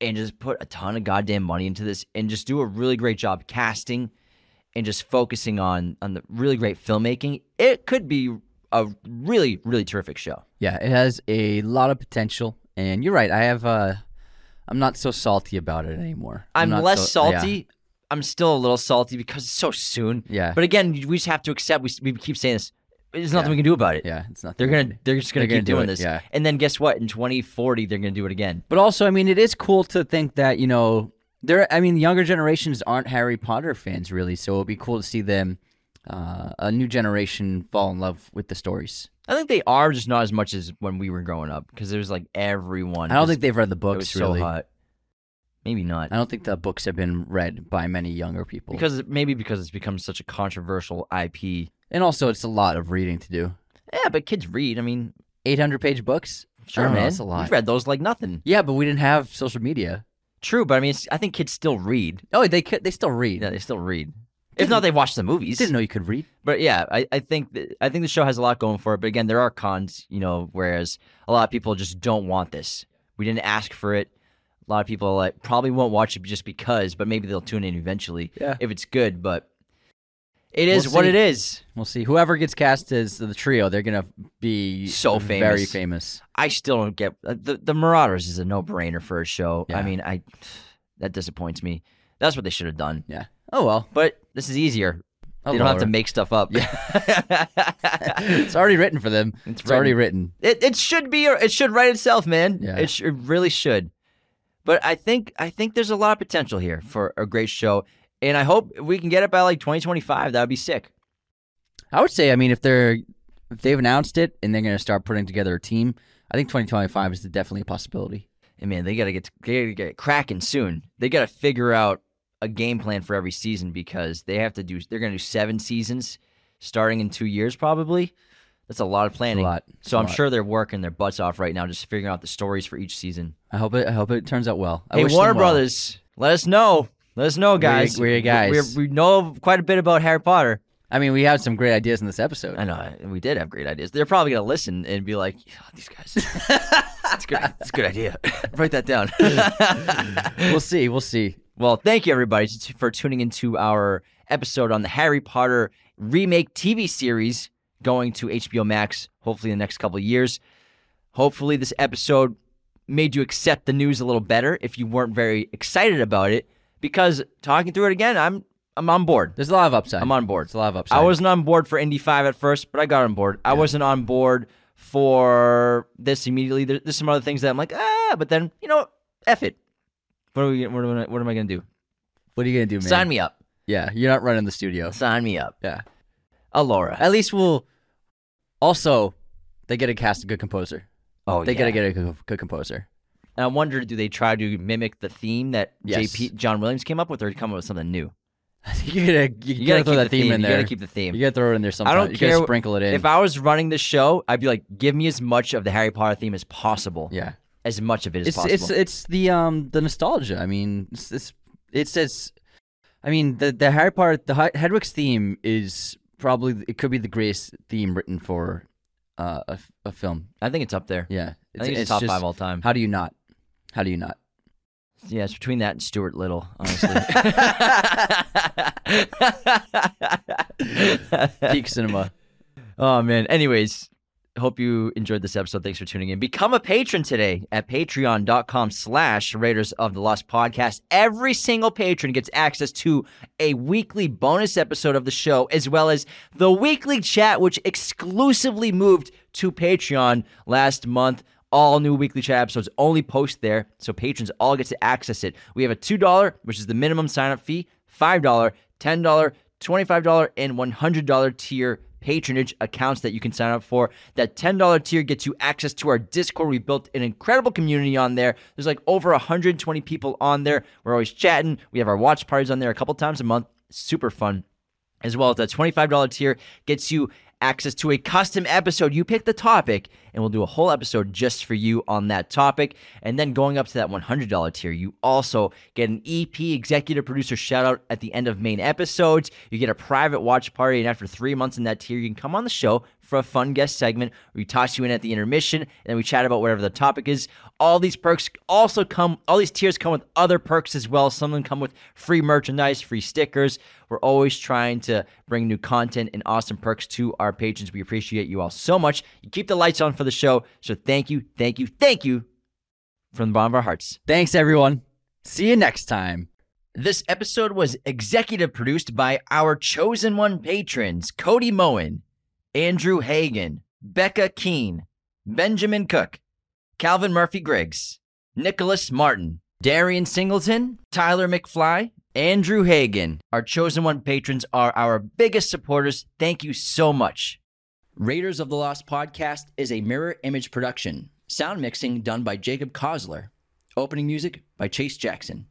and just put a ton of goddamn money into this, and just do a really great job casting, and just focusing on on the really great filmmaking, it could be a really really terrific show. Yeah, it has a lot of potential, and you're right. I have. Uh, I'm not so salty about it anymore. I'm, not less so- yeah. salty. I'm still a little salty because it's so soon. Yeah. But again, we just have to accept. We, we keep saying this. There's nothing Yeah. we can do about it. Yeah, it's not. They're gonna. They're just gonna They're keep gonna do doing it, this. yeah. And then guess what? In 2040, they're gonna do it again. But also, I mean, it is cool to think that you know there. I mean, younger generations aren't Harry Potter fans really, so it'll be cool to see them, uh, a new generation, fall in love with the stories. I think they are just not as much as when we were growing up because there's like everyone. I don't just- think they've read the it books was so really. hot. Maybe not I don't think the books have been read by many younger people. because maybe because it's become such a controversial IP. and also, it's a lot of reading to do. Yeah, but kids read. I mean, 800 page books. Sure, oh, man. That's a lot. We've read those like nothing. Yeah, but we didn't have social media. True, but I mean, it's, I think kids still read. Oh, they could, they still read. Yeah, they still read. If not, they watch the movies. Didn't know you could read. But yeah, I, I think that, I think the show has a lot going for it. But again, there are cons, you know, whereas a lot of people just don't want this. We didn't ask for it. A lot of people like probably won't watch it just because, but maybe they'll tune in eventually Yeah. if it's good. But it is We'll what see. it is. We'll see. Whoever gets cast as the trio, they're gonna be So famous, very famous. famous. I still don't get uh, the the Marauders is a no brainer for a show. I Yeah. mean, I that disappoints me. That's what they should have done. Yeah. Oh well. But this is easier. I'll they don't have to make stuff up. Yeah. (laughs) it's already written for them. It's It's, already written. It it should be it should write itself, man. Yeah. It, sh- it really should. But I think I think there's a lot of potential here for a great show, and I hope we can get it by like 2025. That would be sick. I would say, I mean, if they're if they've announced it and they're gonna start putting together a team, I think 2025 is definitely a possibility. And man, they gotta get they gotta get cracking soon. They gotta figure out a game plan for every season because they have to do. They're gonna do seven seasons, starting in two years probably. That's a lot of planning. lot. It's So I'm lot. sure they're working their butts off right now, just figuring out the stories for each season. I hope it. I hope it turns out well. I hey, wish Warner them well. Brothers, let us know. Let us know, guys. we're your guys. We're, we know quite a bit about Harry Potter. I mean, we have some great ideas in this episode. I know we did have great ideas. They're probably gonna listen and be like, yeah, "These guys, (laughs) that's good. That's a good idea. (laughs) Write that down." (laughs) we'll see. We'll see. Well, thank you everybody for tuning into our episode on the Harry Potter remake TV series going to HBO Max. Hopefully, in the next couple of years. Hopefully, this episode made you accept the news a little better if you weren't very excited about it. Because talking through it again, I'm I'm on board. There's a lot of upside. I'm on board. There's a lot of upside. I wasn't on board for Indy 5 at first, but I got on board. I wasn't on board for this immediately. There's some other things that I'm like, ah, but then, you know? F it. What, are we, what, am I, what am I going to do? What are you gonna do, man? Sign me up. Yeah, you're not running the studio. Sign me up. Yeah. Alora. At least we'll. Also, they get to cast a good composer. Oh, They yeah. gotta get a good, good composer. And I wonder, do they try to mimic the theme that Yes. JP John Williams came up with, or come up with something new? (laughs) you gotta, you, You gotta, gotta throw that the theme, theme. in there. You gotta keep the theme. You gotta throw it in there I don't you care. gotta sprinkle it in. If I was running the show, I'd be like, give me as much of the Harry Potter theme as possible. yeah, As much of it as it's possible. it's it's the um the nostalgia. I mean, it's, it's it says, I mean the the Harry Potter the Hedwig's theme is probably it could be the greatest theme written for uh, a, a film. I think it's up there. Yeah, I think it's, top just- five all time. How do you not? How do you not? Yeah, it's between that and Stuart Little, honestly. (laughs) Peak cinema. (laughs) oh man. Anyways, hope you enjoyed this episode. Thanks for tuning in. Become a patron today at patreon.com slash Raiders of the Lost Podcast. Every single patron gets access to a weekly bonus episode of the show, as well as the weekly chat, which exclusively moved to Patreon last month. All new weekly chat episodes only post there, so patrons all get to access it. We have a $2, which is the minimum sign up fee, $5, $10, $25, and $100 tier patronage accounts that you can sign up for. That $10 tier gets you access to our Discord. We built an incredible community on there. There's like over 120 people on there. We're always chatting. We have our watch parties on there a couple times a month. Super fun. As well as that $25 tier gets you access to a custom episode. You pick the topic, and we'll do a whole episode just for you on that topic. And then going up to that $100 tier, you also get an EP executive producer shout out at the end of main episodes. You get a private watch party, and after three months in that tier, you can come on the show for a fun guest segment we toss you in at the intermission, and then we chat about whatever the topic is. All these perks also come, all these tiers come with other perks as well. Some of them come with free merchandise, free stickers. We're always trying to bring new content and awesome perks to our patrons. We appreciate you all so much. You keep the lights on for the show. So thank you, thank you, thank you from the bottom of our hearts. Thanks, everyone. See you next time. This episode was executive produced by our chosen one patrons Cody Moen, Andrew Hagan, Becca Keene, Benjamin Cook, Calvin Murphy Griggs, Nicholas Martin, Darian Singleton, Tyler McFly, Andrew Hagan. Our chosen one patrons are our biggest supporters. Thank you so much. Raiders of the Lost podcast is a mirror image production. Sound mixing done by Jacob Kosler. Opening music by Chase Jackson.